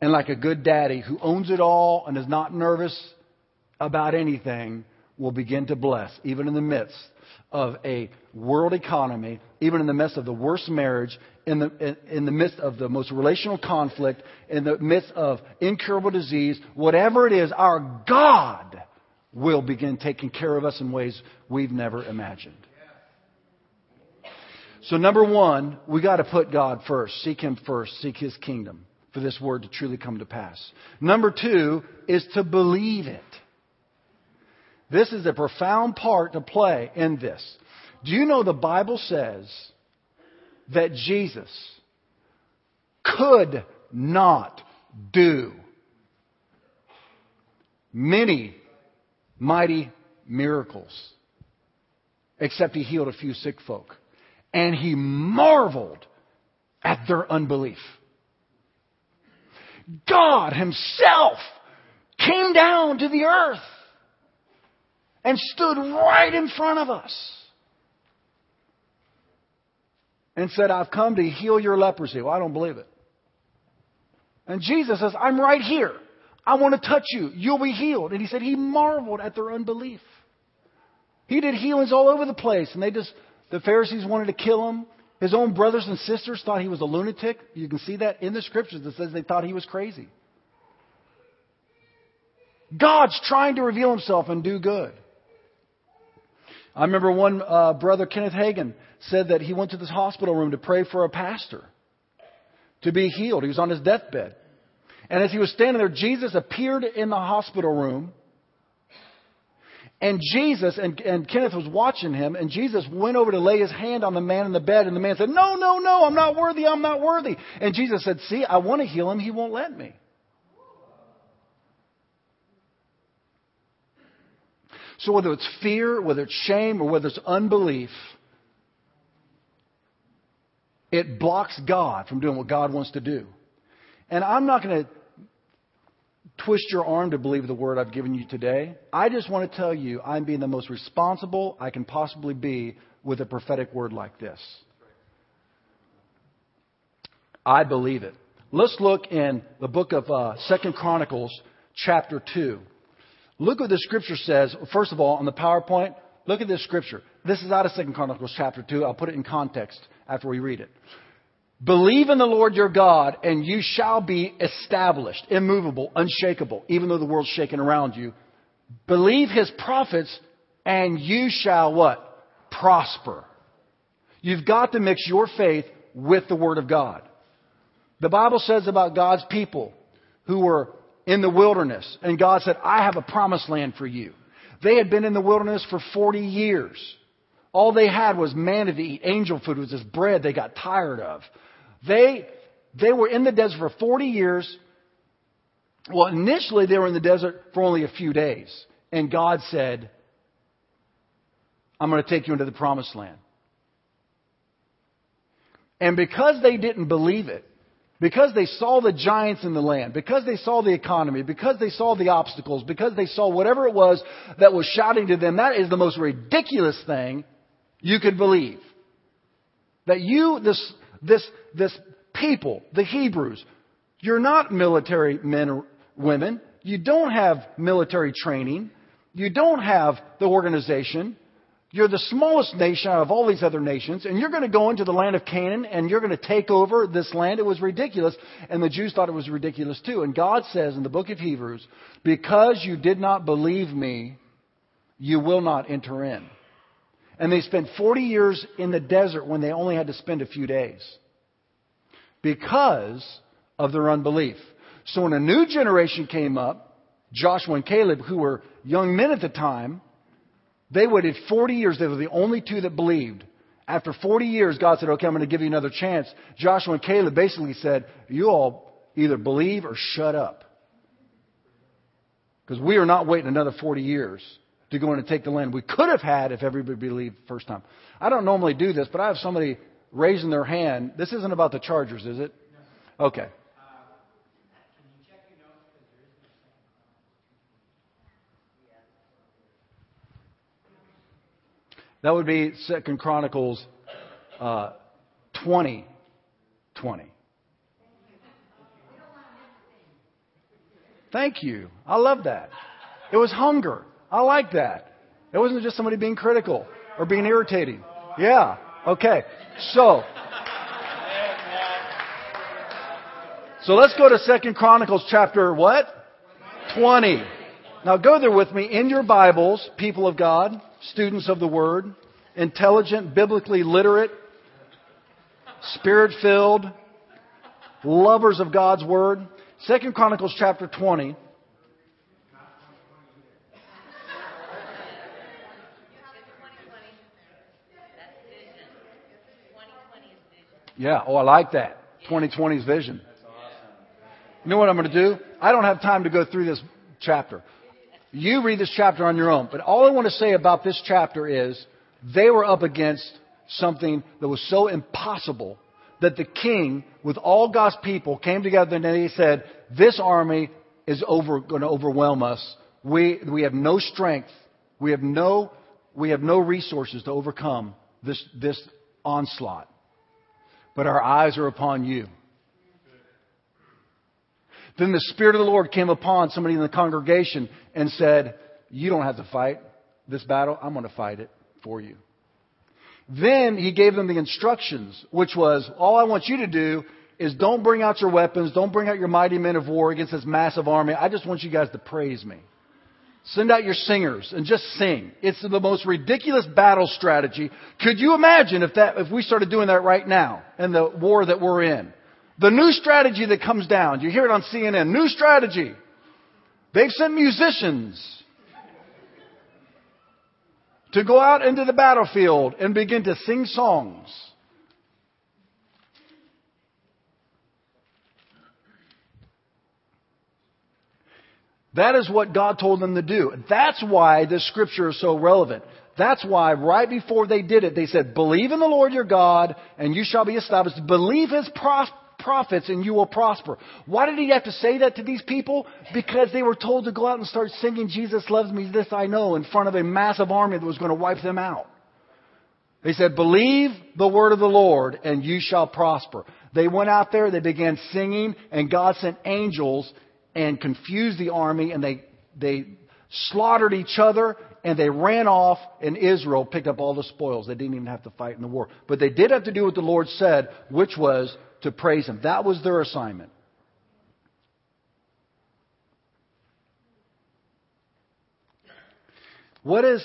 And like a good daddy who owns it all and is not nervous about anything, will begin to bless, even in the midst of a world economy, even in the midst of the worst marriage, in the, in, the midst of the most relational conflict, in the midst of incurable disease, whatever it is, our God will begin taking care of us in ways we've never imagined. So, number one, we got to put God first. Seek Him first. Seek His kingdom for this word to truly come to pass. Number two is to believe it. This is a profound part to play in this. Do you know the Bible says that Jesus could not do many mighty miracles except he healed a few sick folk? And he marveled at their unbelief. God himself came down to the earth and stood right in front of us and said, I've come to heal your leprosy. Well, I don't believe it. And Jesus says, I'm right here. I want to touch you. You'll be healed. And he said he marveled at their unbelief. He did healings all over the place, and they just, the Pharisees wanted to kill him. His own brothers and sisters thought he was a lunatic. You can see that in the scriptures that says they thought he was crazy. God's trying to reveal himself and do good. I remember one uh, brother, Kenneth Hagin, said that he went to this hospital room to pray for a pastor to be healed. He was on his deathbed. And as he was standing there, Jesus appeared in the hospital room. And Jesus, and, and Kenneth was watching him, and Jesus went over to lay his hand on the man in the bed, and the man said, No, no, no, I'm not worthy, I'm not worthy. And Jesus said, See, I want to heal him, he won't let me. So whether it's fear, whether it's shame, or whether it's unbelief, it blocks God from doing what God wants to do. And I'm not going to twist your arm to believe the word I've given you today. I just want to tell you I'm being the most responsible I can possibly be with a prophetic word like this. I believe it. Let's look in the book of uh, Second Chronicles, chapter 2. Look what the scripture says. First of all, on the PowerPoint, look at this scripture. This is out of Second Chronicles chapter 2. I'll put it in context after we read it. Believe in the Lord your God, and you shall be established, immovable, unshakable, even though the world's shaking around you. Believe his prophets, and you shall what? Prosper. You've got to mix your faith with the Word of God. The Bible says about God's people who were in the wilderness. And God said, I have a promised land for you. They had been in the wilderness for 40 years. All they had was manna to eat. Angel food was this bread they got tired of. They, they were in the desert for 40 years. Well, initially they were in the desert for only a few days. And God said, I'm going to take you into the promised land. And because they didn't believe it, because they saw the giants in the land, because they saw the economy, because they saw the obstacles, because they saw whatever it was that was shouting to them, that is the most ridiculous thing you could believe. That you, this, this, this people, the Hebrews, you're not military men or women. You don't have military training. You don't have the organization. You're the smallest nation out of all these other nations, and you're going to go into the land of Canaan and you're going to take over this land. It was ridiculous, and the Jews thought it was ridiculous too. And God says in the book of Hebrews, because you did not believe me, you will not enter in. And they spent 40 years in the desert when they only had to spend a few days because of their unbelief. So when a new generation came up, Joshua and Caleb, who were young men at the time, they waited 40 years. They were the only two that believed. After 40 years, God said, okay, I'm going to give you another chance. Joshua and Caleb basically said, you all either believe or shut up. Because we are not waiting another 40 years to go in and take the land we could have had if everybody believed the first time. I don't normally do this, but I have somebody raising their hand. This isn't about the Chargers, is it? Okay. That would be Second Chronicles uh, 20, 20. Thank you. I love that. It was hunger. I like that. It wasn't just somebody being critical or being irritating. Yeah. Okay. So. So let's go to Second Chronicles chapter what? 20. Now go there with me in your Bibles, people of God students of the Word, intelligent, biblically literate, spirit filled, lovers of God's Word. Second Chronicles chapter 20. Yeah, oh, I like that. 2020's vision. You know what I'm going to do? I don't have time to go through this chapter. You read this chapter on your own. But all I want to say about this chapter is they were up against something that was so impossible that the king, with all God's people, came together and he said, This army is over, going to overwhelm us. We, we have no strength. We have no, we have no resources to overcome this, this onslaught. But our eyes are upon you. Then the Spirit of the Lord came upon somebody in the congregation and said, You don't have to fight this battle. I'm going to fight it for you. Then he gave them the instructions, which was, All I want you to do is don't bring out your weapons, don't bring out your mighty men of war against this massive army. I just want you guys to praise me. Send out your singers and just sing. It's the most ridiculous battle strategy. Could you imagine if that, if we started doing that right now in the war that we're in? The new strategy that comes down. You hear it on CNN. New strategy. They've sent musicians to go out into the battlefield and begin to sing songs. That is what God told them to do. That's why this scripture is so relevant. That's why right before they did it, they said, believe in the Lord your God and you shall be established. Believe his prophets and you will prosper. Why did he have to say that to these people? Because they were told to go out and start singing Jesus loves me, this I know in front of a massive army that was going to wipe them out. They said, believe the word of the Lord and you shall prosper. They went out there, they began singing and God sent angels and confused the army and they, they slaughtered each other and they ran off and Israel picked up all the spoils. They didn't even have to fight in the war. But they did have to do what the Lord said, which was to praise Him. That was their assignment. What is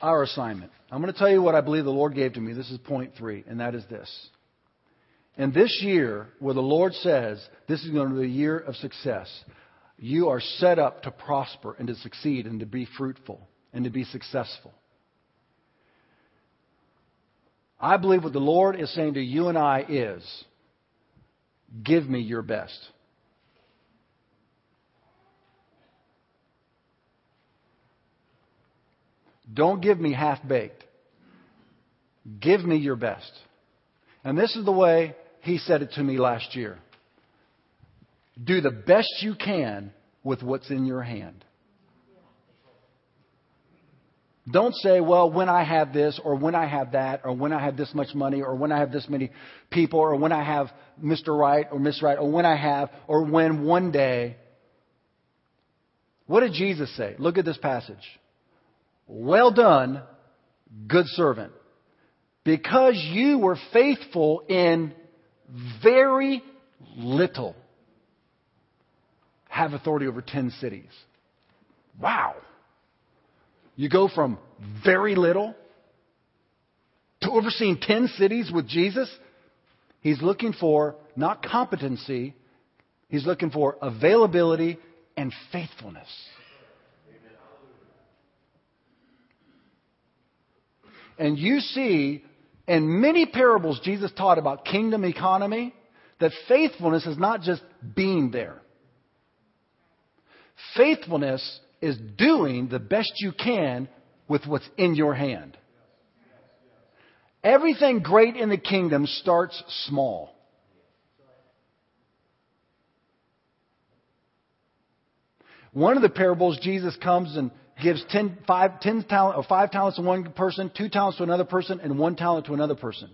our assignment? I'm going to tell you what I believe the Lord gave to me. This is point three, and that is this. And this year, where the Lord says this is going to be a year of success, you are set up to prosper and to succeed and to be fruitful and to be successful. I believe what the Lord is saying to you and I is give me your best. Don't give me half baked. Give me your best. And this is the way he said it to me last year. Do the best you can with what's in your hand. Don't say, well, when I have this, or when I have that, or when I have this much money, or when I have this many people, or when I have Mr. Right or Miss Right, or when I have, or when one day. What did Jesus say? Look at this passage. Well done, good servant. Because you were faithful in very little, have authority over 10 cities. Wow. You go from very little to overseeing 10 cities with Jesus. He's looking for not competency, he's looking for availability and faithfulness. And you see in many parables Jesus taught about kingdom economy that faithfulness is not just being there. Faithfulness is doing the best you can with what's in your hand. Everything great in the kingdom starts small. One of the parables, Jesus comes and gives ten, five, ten talent, or five talents to one person, two talents to another person, and one talent to another person.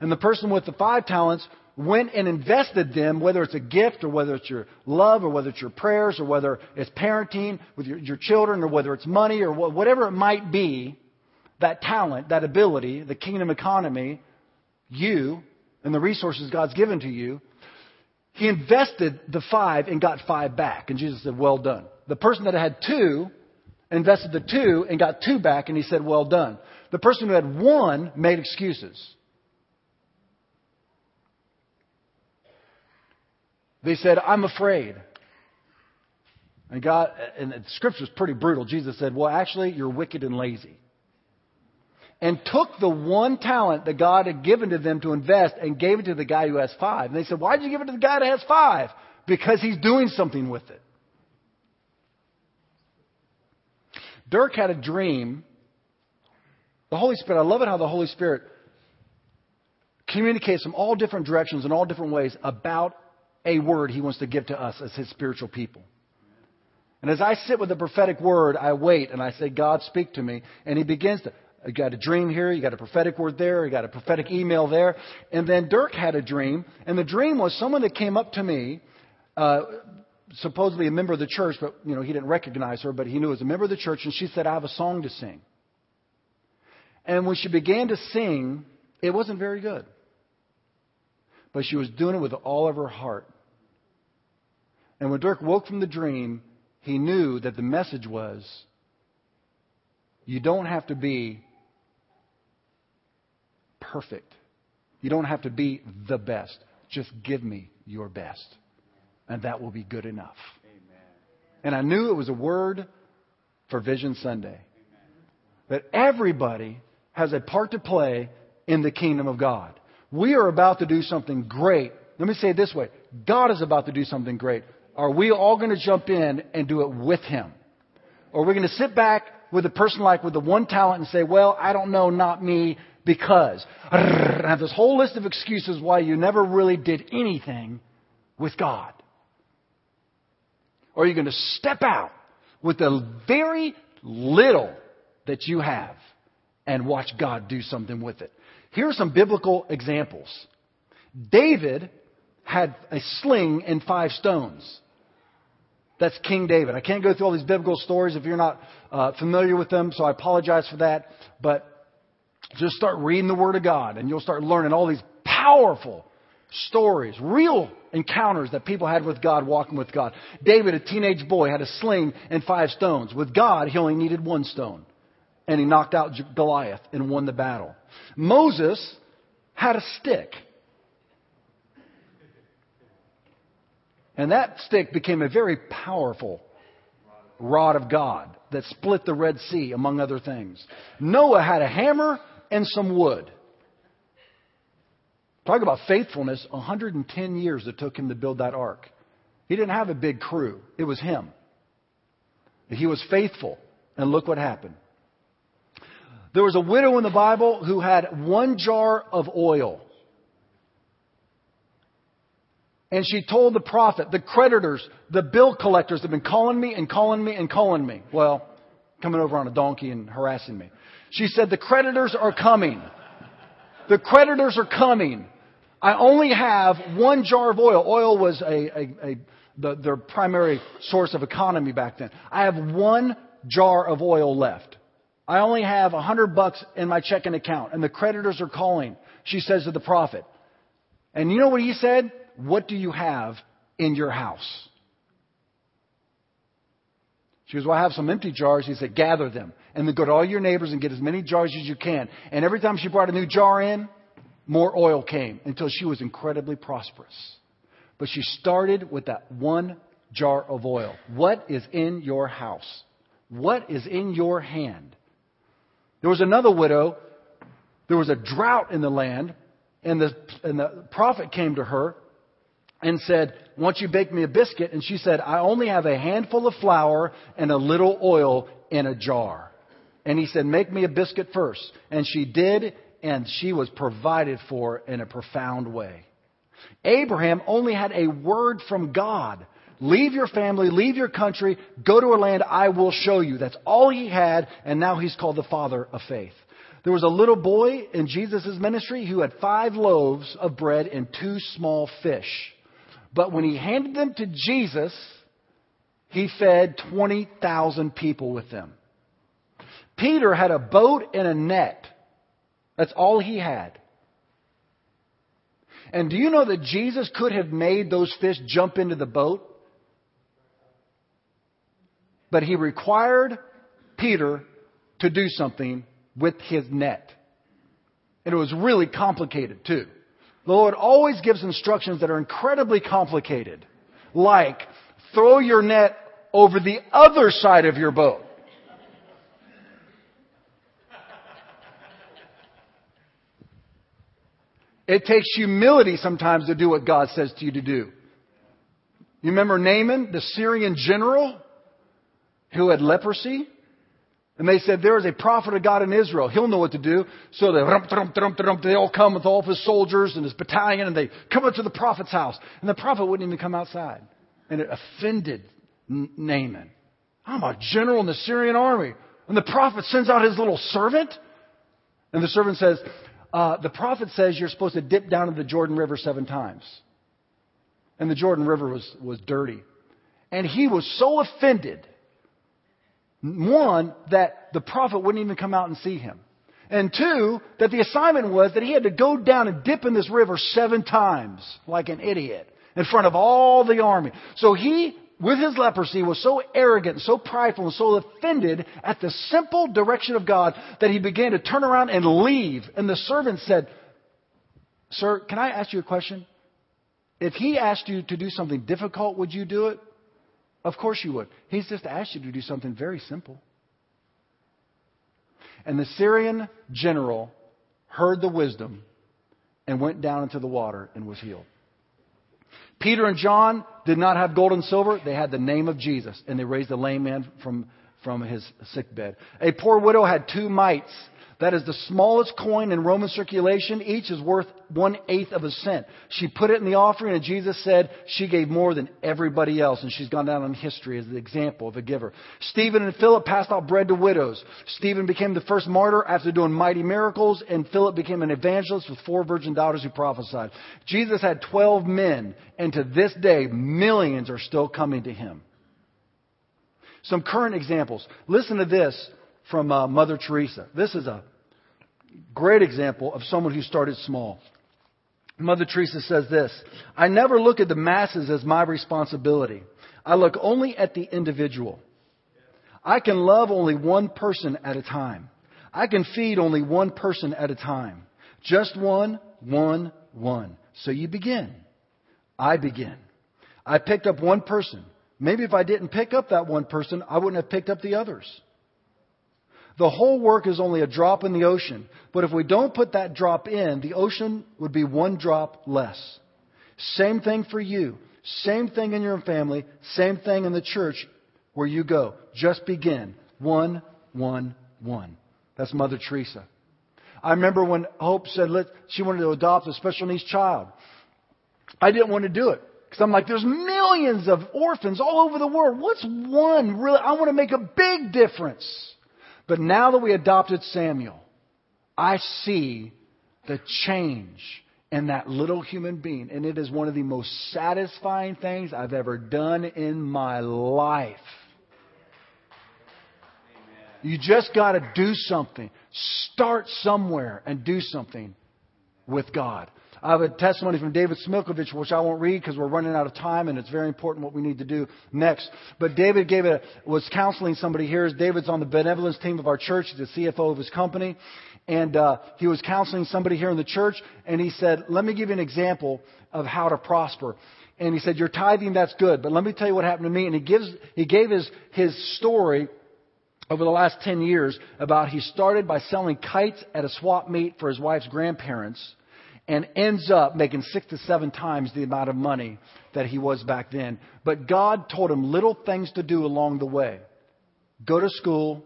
And the person with the five talents went and invested them, whether it's a gift or whether it's your love or whether it's your prayers or whether it's parenting with your, your children or whether it's money or whatever it might be, that talent, that ability, the kingdom economy, you and the resources God's given to you, he invested the five and got five back. And Jesus said, well done. The person that had two invested the two and got two back and he said, well done. The person who had one made excuses. They said, I'm afraid. And God, and the scripture is pretty brutal. Jesus said, Well, actually, you're wicked and lazy. And took the one talent that God had given to them to invest and gave it to the guy who has five. And they said, Why did you give it to the guy that has five? Because he's doing something with it. Dirk had a dream. The Holy Spirit, I love it how the Holy Spirit communicates from all different directions and all different ways about a word he wants to give to us as his spiritual people. And as I sit with the prophetic word, I wait and I say, God, speak to me. And he begins to, you got a dream here, you got a prophetic word there, you got a prophetic email there. And then Dirk had a dream, and the dream was someone that came up to me, uh, supposedly a member of the church, but you know he didn't recognize her, but he knew as a member of the church, and she said, "I have a song to sing." And when she began to sing, it wasn't very good, but she was doing it with all of her heart. And when Dirk woke from the dream, he knew that the message was, "You don't have to be perfect. You don't have to be the best. Just give me your best." And that will be good enough. Amen. And I knew it was a word for Vision Sunday. Amen. That everybody has a part to play in the kingdom of God. We are about to do something great. Let me say it this way God is about to do something great. Are we all going to jump in and do it with Him? Or are we going to sit back with a person like with the one talent and say, well, I don't know, not me, because. I have this whole list of excuses why you never really did anything with God. Or are you going to step out with the very little that you have and watch God do something with it? Here are some biblical examples. David had a sling and five stones. That's King David. I can't go through all these biblical stories if you're not uh, familiar with them, so I apologize for that. But just start reading the Word of God, and you'll start learning all these powerful stories, real encounters that people had with God, walking with God. David, a teenage boy, had a sling and five stones. With God, he only needed one stone. And he knocked out Goliath and won the battle. Moses had a stick. And that stick became a very powerful rod of God that split the Red Sea, among other things. Noah had a hammer and some wood. Talk about faithfulness, 110 years it took him to build that ark. He didn't have a big crew, it was him. He was faithful, and look what happened. There was a widow in the Bible who had one jar of oil. And she told the prophet, the creditors, the bill collectors have been calling me and calling me and calling me. Well, coming over on a donkey and harassing me. She said, the creditors are coming. The creditors are coming. I only have one jar of oil. Oil was a, a, a the, their primary source of economy back then. I have one jar of oil left. I only have a hundred bucks in my checking account, and the creditors are calling. She says to the prophet. And you know what he said? What do you have in your house? She goes, Well, I have some empty jars. He said, Gather them. And then go to all your neighbors and get as many jars as you can. And every time she brought a new jar in, more oil came until she was incredibly prosperous. But she started with that one jar of oil. What is in your house? What is in your hand? There was another widow. There was a drought in the land, and the, and the prophet came to her and said, Won't you bake me a biscuit? And she said, I only have a handful of flour and a little oil in a jar. And he said, Make me a biscuit first. And she did, and she was provided for in a profound way. Abraham only had a word from God. Leave your family, leave your country, go to a land I will show you. That's all he had, and now he's called the father of faith. There was a little boy in Jesus' ministry who had five loaves of bread and two small fish. But when he handed them to Jesus, he fed 20,000 people with them. Peter had a boat and a net. That's all he had. And do you know that Jesus could have made those fish jump into the boat? But he required Peter to do something with his net. And it was really complicated too. The Lord always gives instructions that are incredibly complicated. Like, throw your net over the other side of your boat. It takes humility sometimes to do what God says to you to do. You remember Naaman, the Syrian general who had leprosy? And they said, there is a prophet of God in Israel. He'll know what to do. So they, they all come with all of his soldiers and his battalion and they come up to the prophet's house. And the prophet wouldn't even come outside. And it offended Naaman. I'm a general in the Syrian army. And the prophet sends out his little servant. And the servant says, uh, the prophet says you're supposed to dip down into the Jordan River seven times. And the Jordan River was, was dirty. And he was so offended, one, that the prophet wouldn't even come out and see him. And two, that the assignment was that he had to go down and dip in this river seven times, like an idiot, in front of all the army. So he, with his leprosy, was so arrogant, so prideful, and so offended at the simple direction of God that he began to turn around and leave. And the servant said, Sir, can I ask you a question? If he asked you to do something difficult, would you do it? Of course you would. He's just asked you to do something very simple. And the Syrian general heard the wisdom and went down into the water and was healed. Peter and John did not have gold and silver. They had the name of Jesus, and they raised the lame man from, from his sick bed. A poor widow had two mites that is the smallest coin in Roman circulation. Each is worth one eighth of a cent. She put it in the offering, and Jesus said she gave more than everybody else, and she's gone down in history as the example of a giver. Stephen and Philip passed out bread to widows. Stephen became the first martyr after doing mighty miracles, and Philip became an evangelist with four virgin daughters who prophesied. Jesus had 12 men, and to this day, millions are still coming to him. Some current examples. Listen to this from uh, Mother Teresa. This is a great example of someone who started small. Mother Teresa says this I never look at the masses as my responsibility. I look only at the individual. I can love only one person at a time. I can feed only one person at a time. Just one, one, one. So you begin. I begin. I picked up one person. Maybe if I didn't pick up that one person, I wouldn't have picked up the others. The whole work is only a drop in the ocean. But if we don't put that drop in, the ocean would be one drop less. Same thing for you. Same thing in your family. Same thing in the church where you go. Just begin. One, one, one. That's Mother Teresa. I remember when Hope said let, she wanted to adopt a special needs child. I didn't want to do it. Because I'm like, there's millions of orphans all over the world. What's one really? I want to make a big difference. But now that we adopted Samuel, I see the change in that little human being. And it is one of the most satisfying things I've ever done in my life. You just got to do something. Start somewhere and do something with God. I have a testimony from David Smilkovich, which I won't read because we're running out of time and it's very important what we need to do next. But David gave a, was counseling somebody here. David's on the benevolence team of our church. He's the CFO of his company. And uh, he was counseling somebody here in the church, and he said, Let me give you an example of how to prosper. And he said, You're tithing, that's good, but let me tell you what happened to me. And he, gives, he gave his, his story over the last 10 years about he started by selling kites at a swap meet for his wife's grandparents and ends up making six to seven times the amount of money that he was back then. But God told him little things to do along the way. Go to school,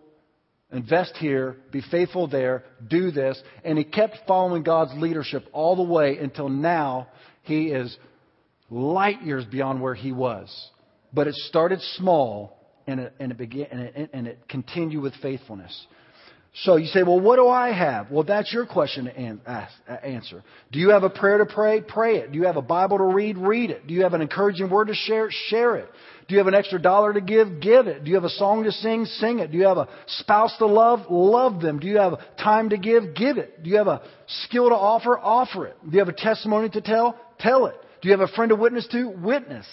invest here, be faithful there, do this. And he kept following God's leadership all the way until now he is light years beyond where he was. But it started small and it, and it began and it, and it continued with faithfulness. So you say, well, what do I have? Well, that's your question to answer. Do you have a prayer to pray? Pray it. Do you have a Bible to read? Read it. Do you have an encouraging word to share? Share it. Do you have an extra dollar to give? Give it. Do you have a song to sing? Sing it. Do you have a spouse to love? Love them. Do you have time to give? Give it. Do you have a skill to offer? Offer it. Do you have a testimony to tell? Tell it. Do you have a friend to witness to? Witness.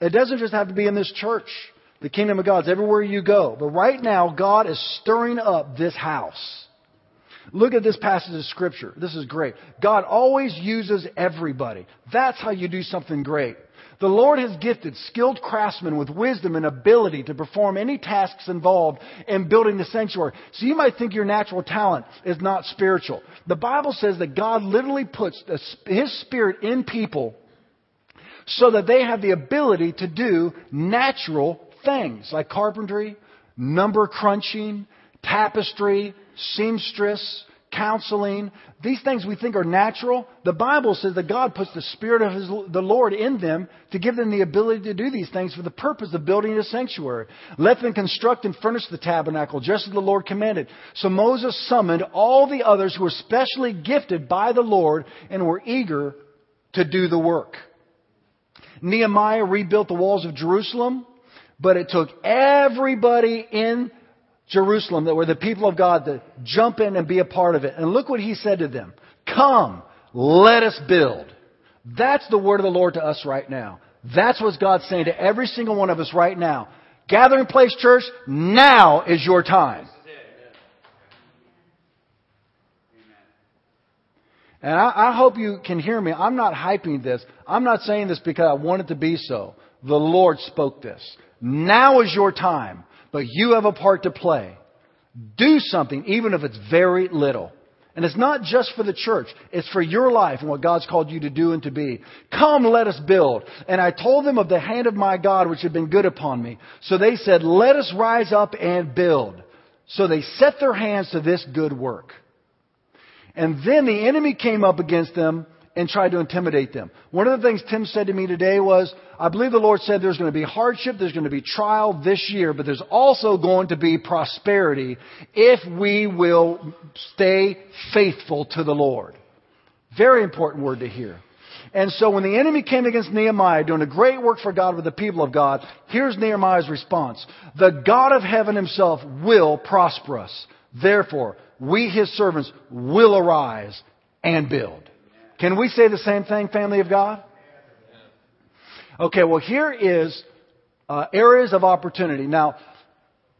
It doesn't just have to be in this church. The kingdom of God's everywhere you go. But right now, God is stirring up this house. Look at this passage of scripture. This is great. God always uses everybody. That's how you do something great. The Lord has gifted skilled craftsmen with wisdom and ability to perform any tasks involved in building the sanctuary. So you might think your natural talent is not spiritual. The Bible says that God literally puts His Spirit in people so that they have the ability to do natural things like carpentry, number crunching, tapestry, seamstress, counseling. These things we think are natural. The Bible says that God puts the Spirit of his, the Lord in them to give them the ability to do these things for the purpose of building a sanctuary. Let them construct and furnish the tabernacle just as the Lord commanded. So Moses summoned all the others who were specially gifted by the Lord and were eager to do the work. Nehemiah rebuilt the walls of Jerusalem, but it took everybody in Jerusalem that were the people of God to jump in and be a part of it. And look what he said to them. Come, let us build. That's the word of the Lord to us right now. That's what God's saying to every single one of us right now. Gathering Place Church, now is your time. And I, I, hope you can hear me. I'm not hyping this. I'm not saying this because I want it to be so. The Lord spoke this. Now is your time, but you have a part to play. Do something, even if it's very little. And it's not just for the church. It's for your life and what God's called you to do and to be. Come, let us build. And I told them of the hand of my God which had been good upon me. So they said, let us rise up and build. So they set their hands to this good work. And then the enemy came up against them and tried to intimidate them. One of the things Tim said to me today was, I believe the Lord said there's going to be hardship, there's going to be trial this year, but there's also going to be prosperity if we will stay faithful to the Lord. Very important word to hear. And so when the enemy came against Nehemiah doing a great work for God with the people of God, here's Nehemiah's response. The God of heaven himself will prosper us. Therefore, we his servants will arise and build. Can we say the same thing, family of God? Okay, well, here is uh, areas of opportunity. Now,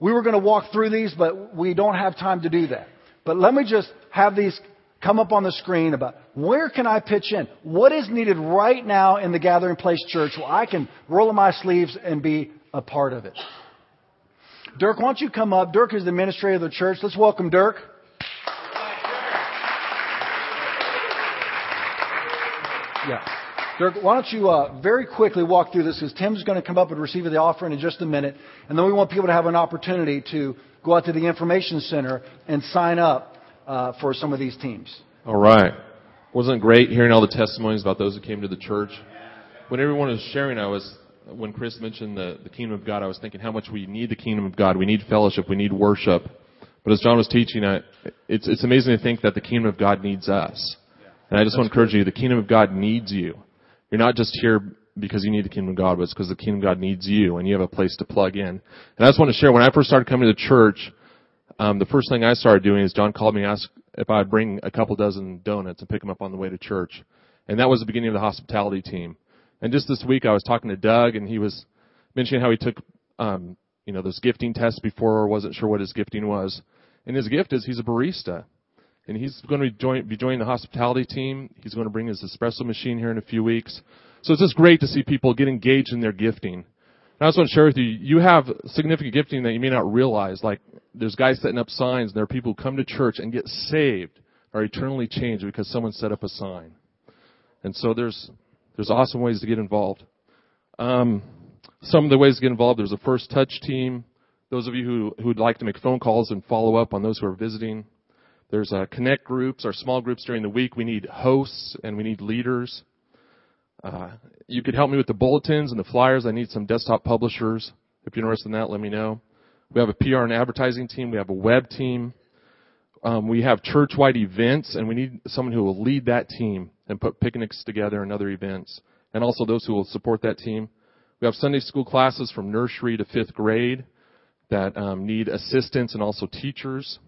we were going to walk through these, but we don't have time to do that. But let me just have these come up on the screen about where can I pitch in? What is needed right now in the Gathering Place Church where I can roll up my sleeves and be a part of it? Dirk, why don't you come up? Dirk is the administrator of the church. Let's welcome Dirk. Yeah. Dirk, why don't you uh, very quickly walk through this because Tim's going to come up and receive the offering in just a minute. And then we want people to have an opportunity to go out to the information center and sign up uh, for some of these teams. All right. Wasn't great hearing all the testimonies about those who came to the church? When everyone was sharing, I was, when Chris mentioned the, the kingdom of God, I was thinking how much we need the kingdom of God. We need fellowship. We need worship. But as John was teaching, I, it's, it's amazing to think that the kingdom of God needs us. And I just want to encourage you, the kingdom of God needs you. You're not just here because you need the kingdom of God, but it's because the kingdom of God needs you and you have a place to plug in. And I just want to share, when I first started coming to the church, um, the first thing I started doing is John called me and asked if I'd bring a couple dozen donuts and pick them up on the way to church. And that was the beginning of the hospitality team. And just this week I was talking to Doug and he was mentioning how he took, um, you know, those gifting tests before, or wasn't sure what his gifting was. And his gift is he's a barista and he's going to be, join, be joining the hospitality team. He's going to bring his espresso machine here in a few weeks. So it's just great to see people get engaged in their gifting. And I just want to share with you, you have significant gifting that you may not realize. Like there's guys setting up signs, and there are people who come to church and get saved or eternally changed because someone set up a sign. And so there's there's awesome ways to get involved. Um, some of the ways to get involved, there's a first touch team. Those of you who who would like to make phone calls and follow up on those who are visiting, there's uh, connect groups, our small groups during the week. We need hosts and we need leaders. Uh, you could help me with the bulletins and the flyers. I need some desktop publishers. If you're interested in that, let me know. We have a PR and advertising team. We have a web team. Um, we have church-wide events, and we need someone who will lead that team and put picnics together and other events, and also those who will support that team. We have Sunday school classes from nursery to fifth grade that um, need assistants and also teachers.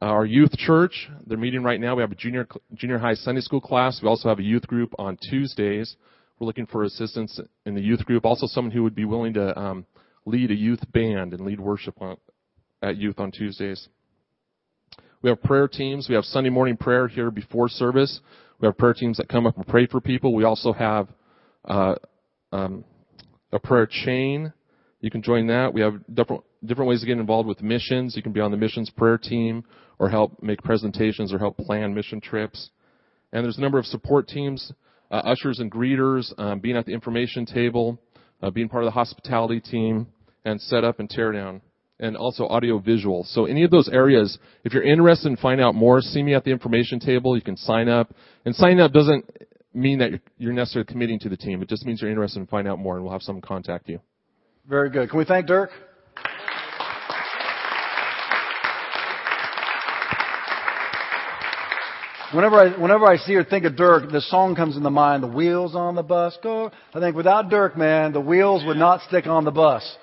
Our youth church, they're meeting right now. We have a junior junior high Sunday school class. We also have a youth group on Tuesdays. We're looking for assistance in the youth group. Also, someone who would be willing to um, lead a youth band and lead worship on, at youth on Tuesdays. We have prayer teams. We have Sunday morning prayer here before service. We have prayer teams that come up and pray for people. We also have uh, um, a prayer chain. You can join that. We have different different ways to get involved with missions. You can be on the missions prayer team or help make presentations or help plan mission trips. And there's a number of support teams, uh, ushers and greeters, um, being at the information table, uh, being part of the hospitality team, and set up and tear down, and also audio visual. So any of those areas, if you're interested in finding out more, see me at the information table. You can sign up. And signing up doesn't mean that you're necessarily committing to the team. It just means you're interested in finding out more, and we'll have someone contact you. Very good. Can we thank Dirk? Whenever I, whenever I see or think of Dirk, the song comes into mind, the wheels on the bus go. I think without Dirk, man, the wheels would not stick on the bus.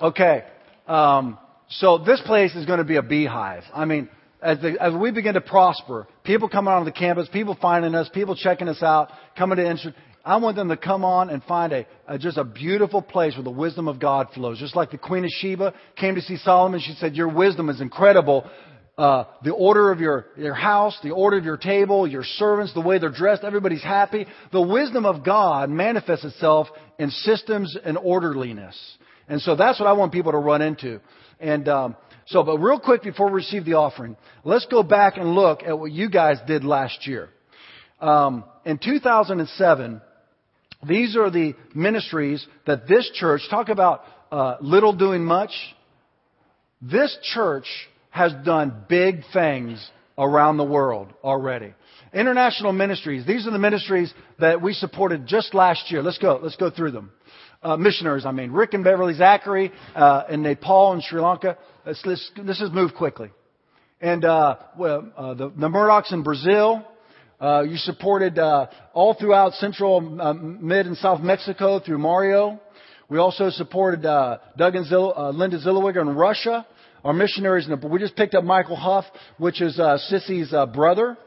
Okay. Um, so this place is going to be a beehive. I mean, as, the, as we begin to prosper, people coming onto the campus, people finding us, people checking us out, coming to interest. I want them to come on and find a, a, just a beautiful place where the wisdom of God flows. Just like the Queen of Sheba came to see Solomon, she said, "Your wisdom is incredible. Uh, the order of your your house, the order of your table, your servants, the way they're dressed, everybody's happy. The wisdom of God manifests itself in systems and orderliness, and so that's what I want people to run into. And um, so, but real quick before we receive the offering, let's go back and look at what you guys did last year. Um, in 2007 these are the ministries that this church, talk about uh, little doing much. This church has done big things around the world already. International ministries, these are the ministries that we supported just last year. Let's go, let's go through them. Uh, missionaries, I mean, Rick and Beverly Zachary uh, in Nepal and Sri Lanka. Let's, let's, quickly. And uh, well, uh, the, the Murdochs in Brazil, uh, you supported uh, all throughout Central, uh, Mid, and South Mexico through Mario. We also supported uh, Doug and uh, Linda Zillowigger in Russia. Our missionaries, the, we just picked up Michael Huff, which is uh, Sissy's uh, brother,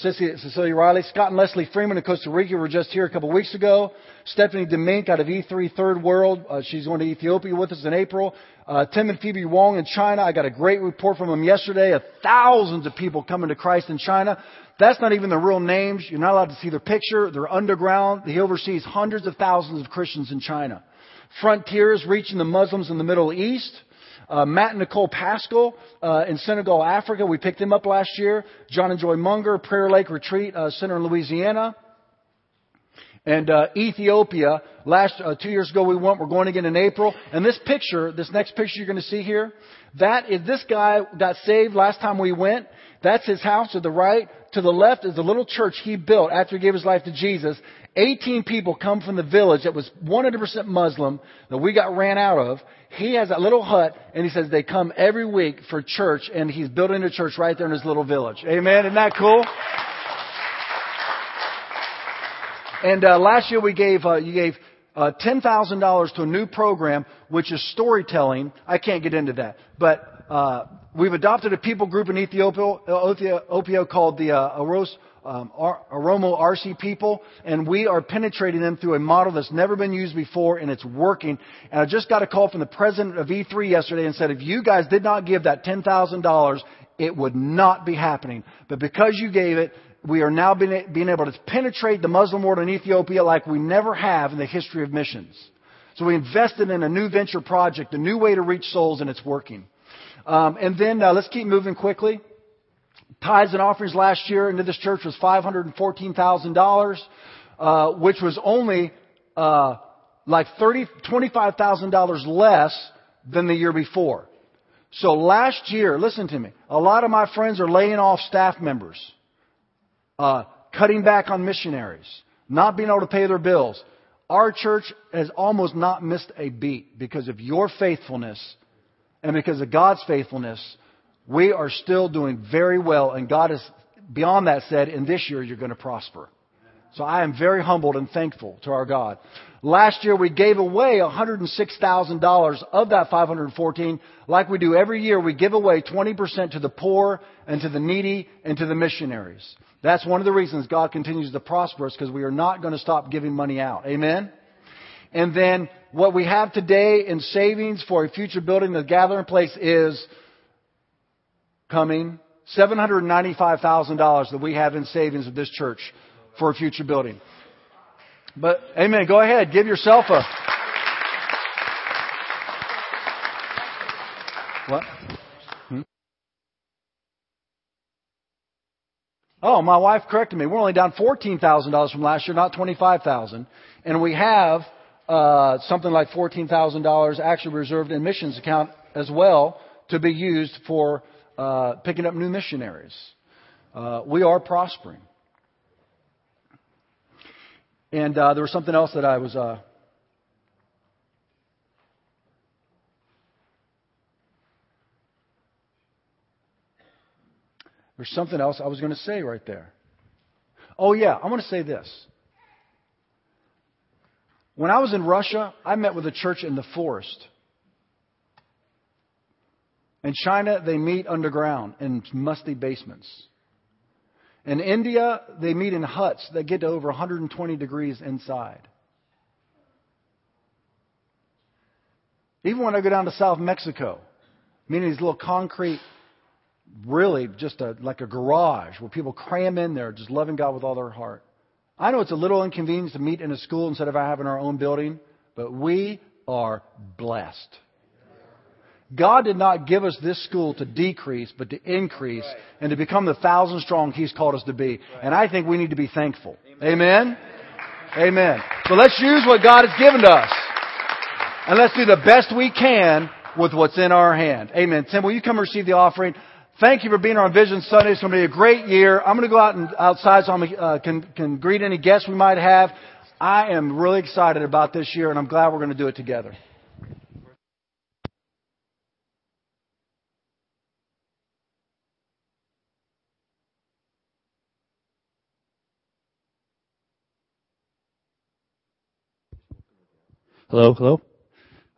Sissy, Cecilia Riley. Scott and Leslie Freeman in Costa Rica were just here a couple of weeks ago. Stephanie Demink out of E3 Third World. Uh, she's going to Ethiopia with us in April. Uh, Tim and Phoebe Wong in China. I got a great report from them yesterday of thousands of people coming to Christ in China. That's not even the real names. You're not allowed to see their picture. They're underground. He oversees hundreds of thousands of Christians in China. Frontiers reaching the Muslims in the Middle East. Uh, Matt and Nicole Pascal uh, in Senegal, Africa. We picked them up last year. John and Joy Munger, Prayer Lake Retreat uh, Center in Louisiana. And uh, Ethiopia, last uh, two years ago we went. We're going again in April. And this picture, this next picture you're going to see here, that is this guy got saved last time we went. That's his house to the right. To the left is the little church he built after he gave his life to Jesus. 18 people come from the village that was 100% Muslim that we got ran out of. He has a little hut and he says they come every week for church and he's building a church right there in his little village. Amen. Isn't that cool? And uh, last year we gave uh, you gave uh, $10,000 to a new program, which is storytelling. I can't get into that. But uh, we've adopted a people group in Ethiopia, Ethiopia called the uh, Aros, um, Oromo Arsi people, and we are penetrating them through a model that's never been used before, and it's working. And I just got a call from the president of E3 yesterday and said, if you guys did not give that $10,000, it would not be happening. But because you gave it, we are now being, being able to penetrate the Muslim world in Ethiopia like we never have in the history of missions. So we invested in a new venture project, a new way to reach souls, and it's working. Um, and then uh, let's keep moving quickly. Tithes and offerings last year into this church was $514,000, uh, which was only uh, like $30, $25,000 less than the year before. So last year, listen to me, a lot of my friends are laying off staff members, uh, cutting back on missionaries, not being able to pay their bills. Our church has almost not missed a beat because of your faithfulness and because of God's faithfulness, we are still doing very well. And God has, beyond that, said, in this year you're going to prosper. So I am very humbled and thankful to our God. Last year we gave away $106,000 of that 514. Like we do every year, we give away 20% to the poor and to the needy and to the missionaries. That's one of the reasons God continues to prosper us because we are not going to stop giving money out. Amen? And then what we have today in savings for a future building, the gathering place is coming $795,000 that we have in savings of this church for a future building. But, amen. Go ahead. Give yourself a. What? Hmm? Oh, my wife corrected me. We're only down $14,000 from last year, not 25000 And we have uh, something like $14,000 actually reserved in missions account as well to be used for uh, picking up new missionaries. Uh, we are prospering. And uh, there was something else that I was. Uh, there's something else I was going to say right there. Oh, yeah, I want to say this. When I was in Russia, I met with a church in the forest. In China, they meet underground in musty basements. In India, they meet in huts that get to over 120 degrees inside. Even when I go down to South Mexico, meaning these little concrete, really just a, like a garage where people cram in there, just loving God with all their heart. I know it's a little inconvenient to meet in a school instead of having our own building, but we are blessed. God did not give us this school to decrease, but to increase and to become the thousand strong He's called us to be. And I think we need to be thankful. Amen? Amen. So let's use what God has given to us. And let's do the best we can with what's in our hand. Amen. Tim, will you come receive the offering? Thank you for being on Vision Sunday. It's going to be a great year. I'm going to go out and outside so I uh, can, can greet any guests we might have. I am really excited about this year, and I'm glad we're going to do it together. Hello, hello.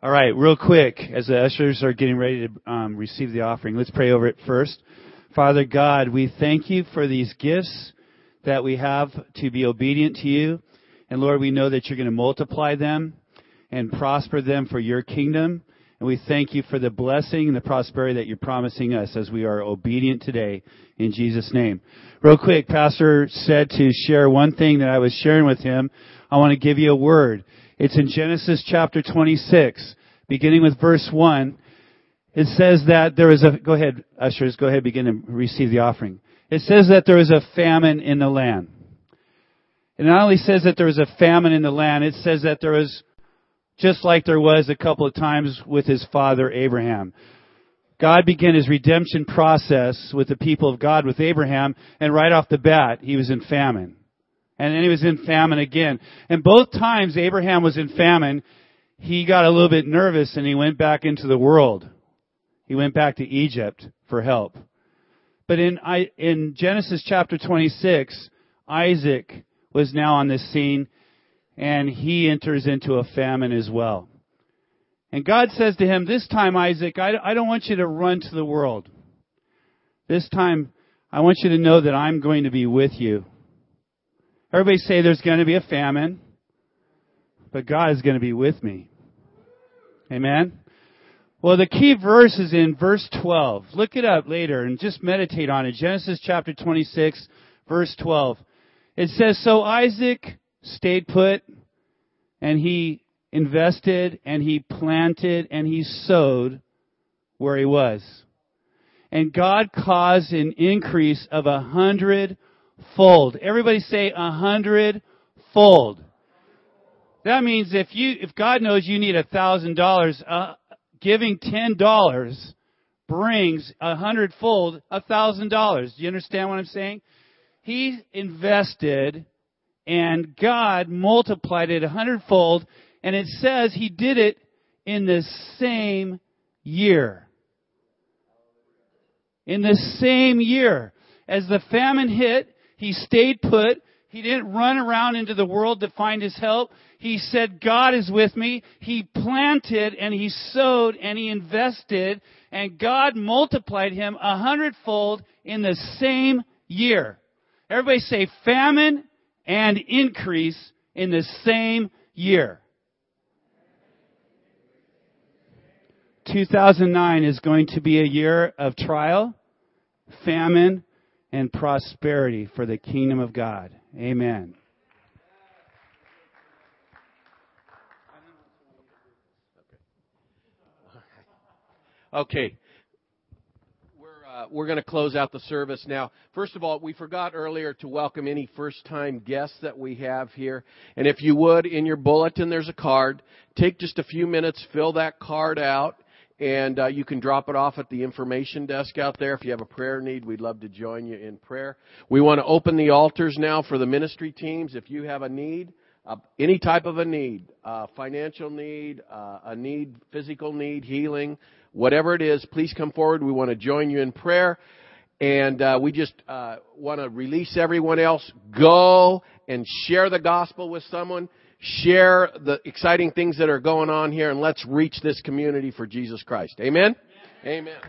All right, real quick, as the ushers are getting ready to um, receive the offering, let's pray over it first. Father God, we thank you for these gifts that we have to be obedient to you. And Lord, we know that you're going to multiply them and prosper them for your kingdom. And we thank you for the blessing and the prosperity that you're promising us as we are obedient today in Jesus' name. Real quick, Pastor said to share one thing that I was sharing with him. I want to give you a word. It's in Genesis chapter 26, beginning with verse 1. It says that there is a, go ahead, ushers, go ahead, begin to receive the offering. It says that there is a famine in the land. It not only says that there is a famine in the land, it says that there was, just like there was a couple of times with his father Abraham. God began his redemption process with the people of God with Abraham, and right off the bat, he was in famine. And then he was in famine again. And both times Abraham was in famine, he got a little bit nervous and he went back into the world. He went back to Egypt for help. But in, in Genesis chapter 26, Isaac was now on the scene and he enters into a famine as well. And God says to him, this time, Isaac, I, I don't want you to run to the world. This time, I want you to know that I'm going to be with you. Everybody say there's going to be a famine, but God is going to be with me. Amen? Well, the key verse is in verse 12. Look it up later and just meditate on it. Genesis chapter 26, verse 12. It says, So Isaac stayed put, and he invested, and he planted, and he sowed where he was. And God caused an increase of a hundred fold. Everybody say a hundred fold. That means if you, if God knows you need a thousand dollars, uh, giving ten dollars brings a hundredfold a thousand dollars. Do you understand what I'm saying? He invested and God multiplied it a hundredfold and it says he did it in the same year. In the same year. As the famine hit, he stayed put. He didn't run around into the world to find his help. He said, God is with me. He planted and he sowed and he invested and God multiplied him a hundredfold in the same year. Everybody say famine and increase in the same year. 2009 is going to be a year of trial, famine, and prosperity for the kingdom of God. Amen. Okay. We're, uh, we're going to close out the service now. First of all, we forgot earlier to welcome any first time guests that we have here. And if you would, in your bulletin, there's a card. Take just a few minutes, fill that card out and uh, you can drop it off at the information desk out there. If you have a prayer need, we'd love to join you in prayer. We want to open the altars now for the ministry teams. If you have a need, uh, any type of a need, uh, financial need, uh, a need, physical need, healing, whatever it is, please come forward. We want to join you in prayer. And uh, we just uh, want to release everyone else. Go and share the gospel with someone. Share the exciting things that are going on here, and let's reach this community for Jesus Christ. Amen. Amen. Amen.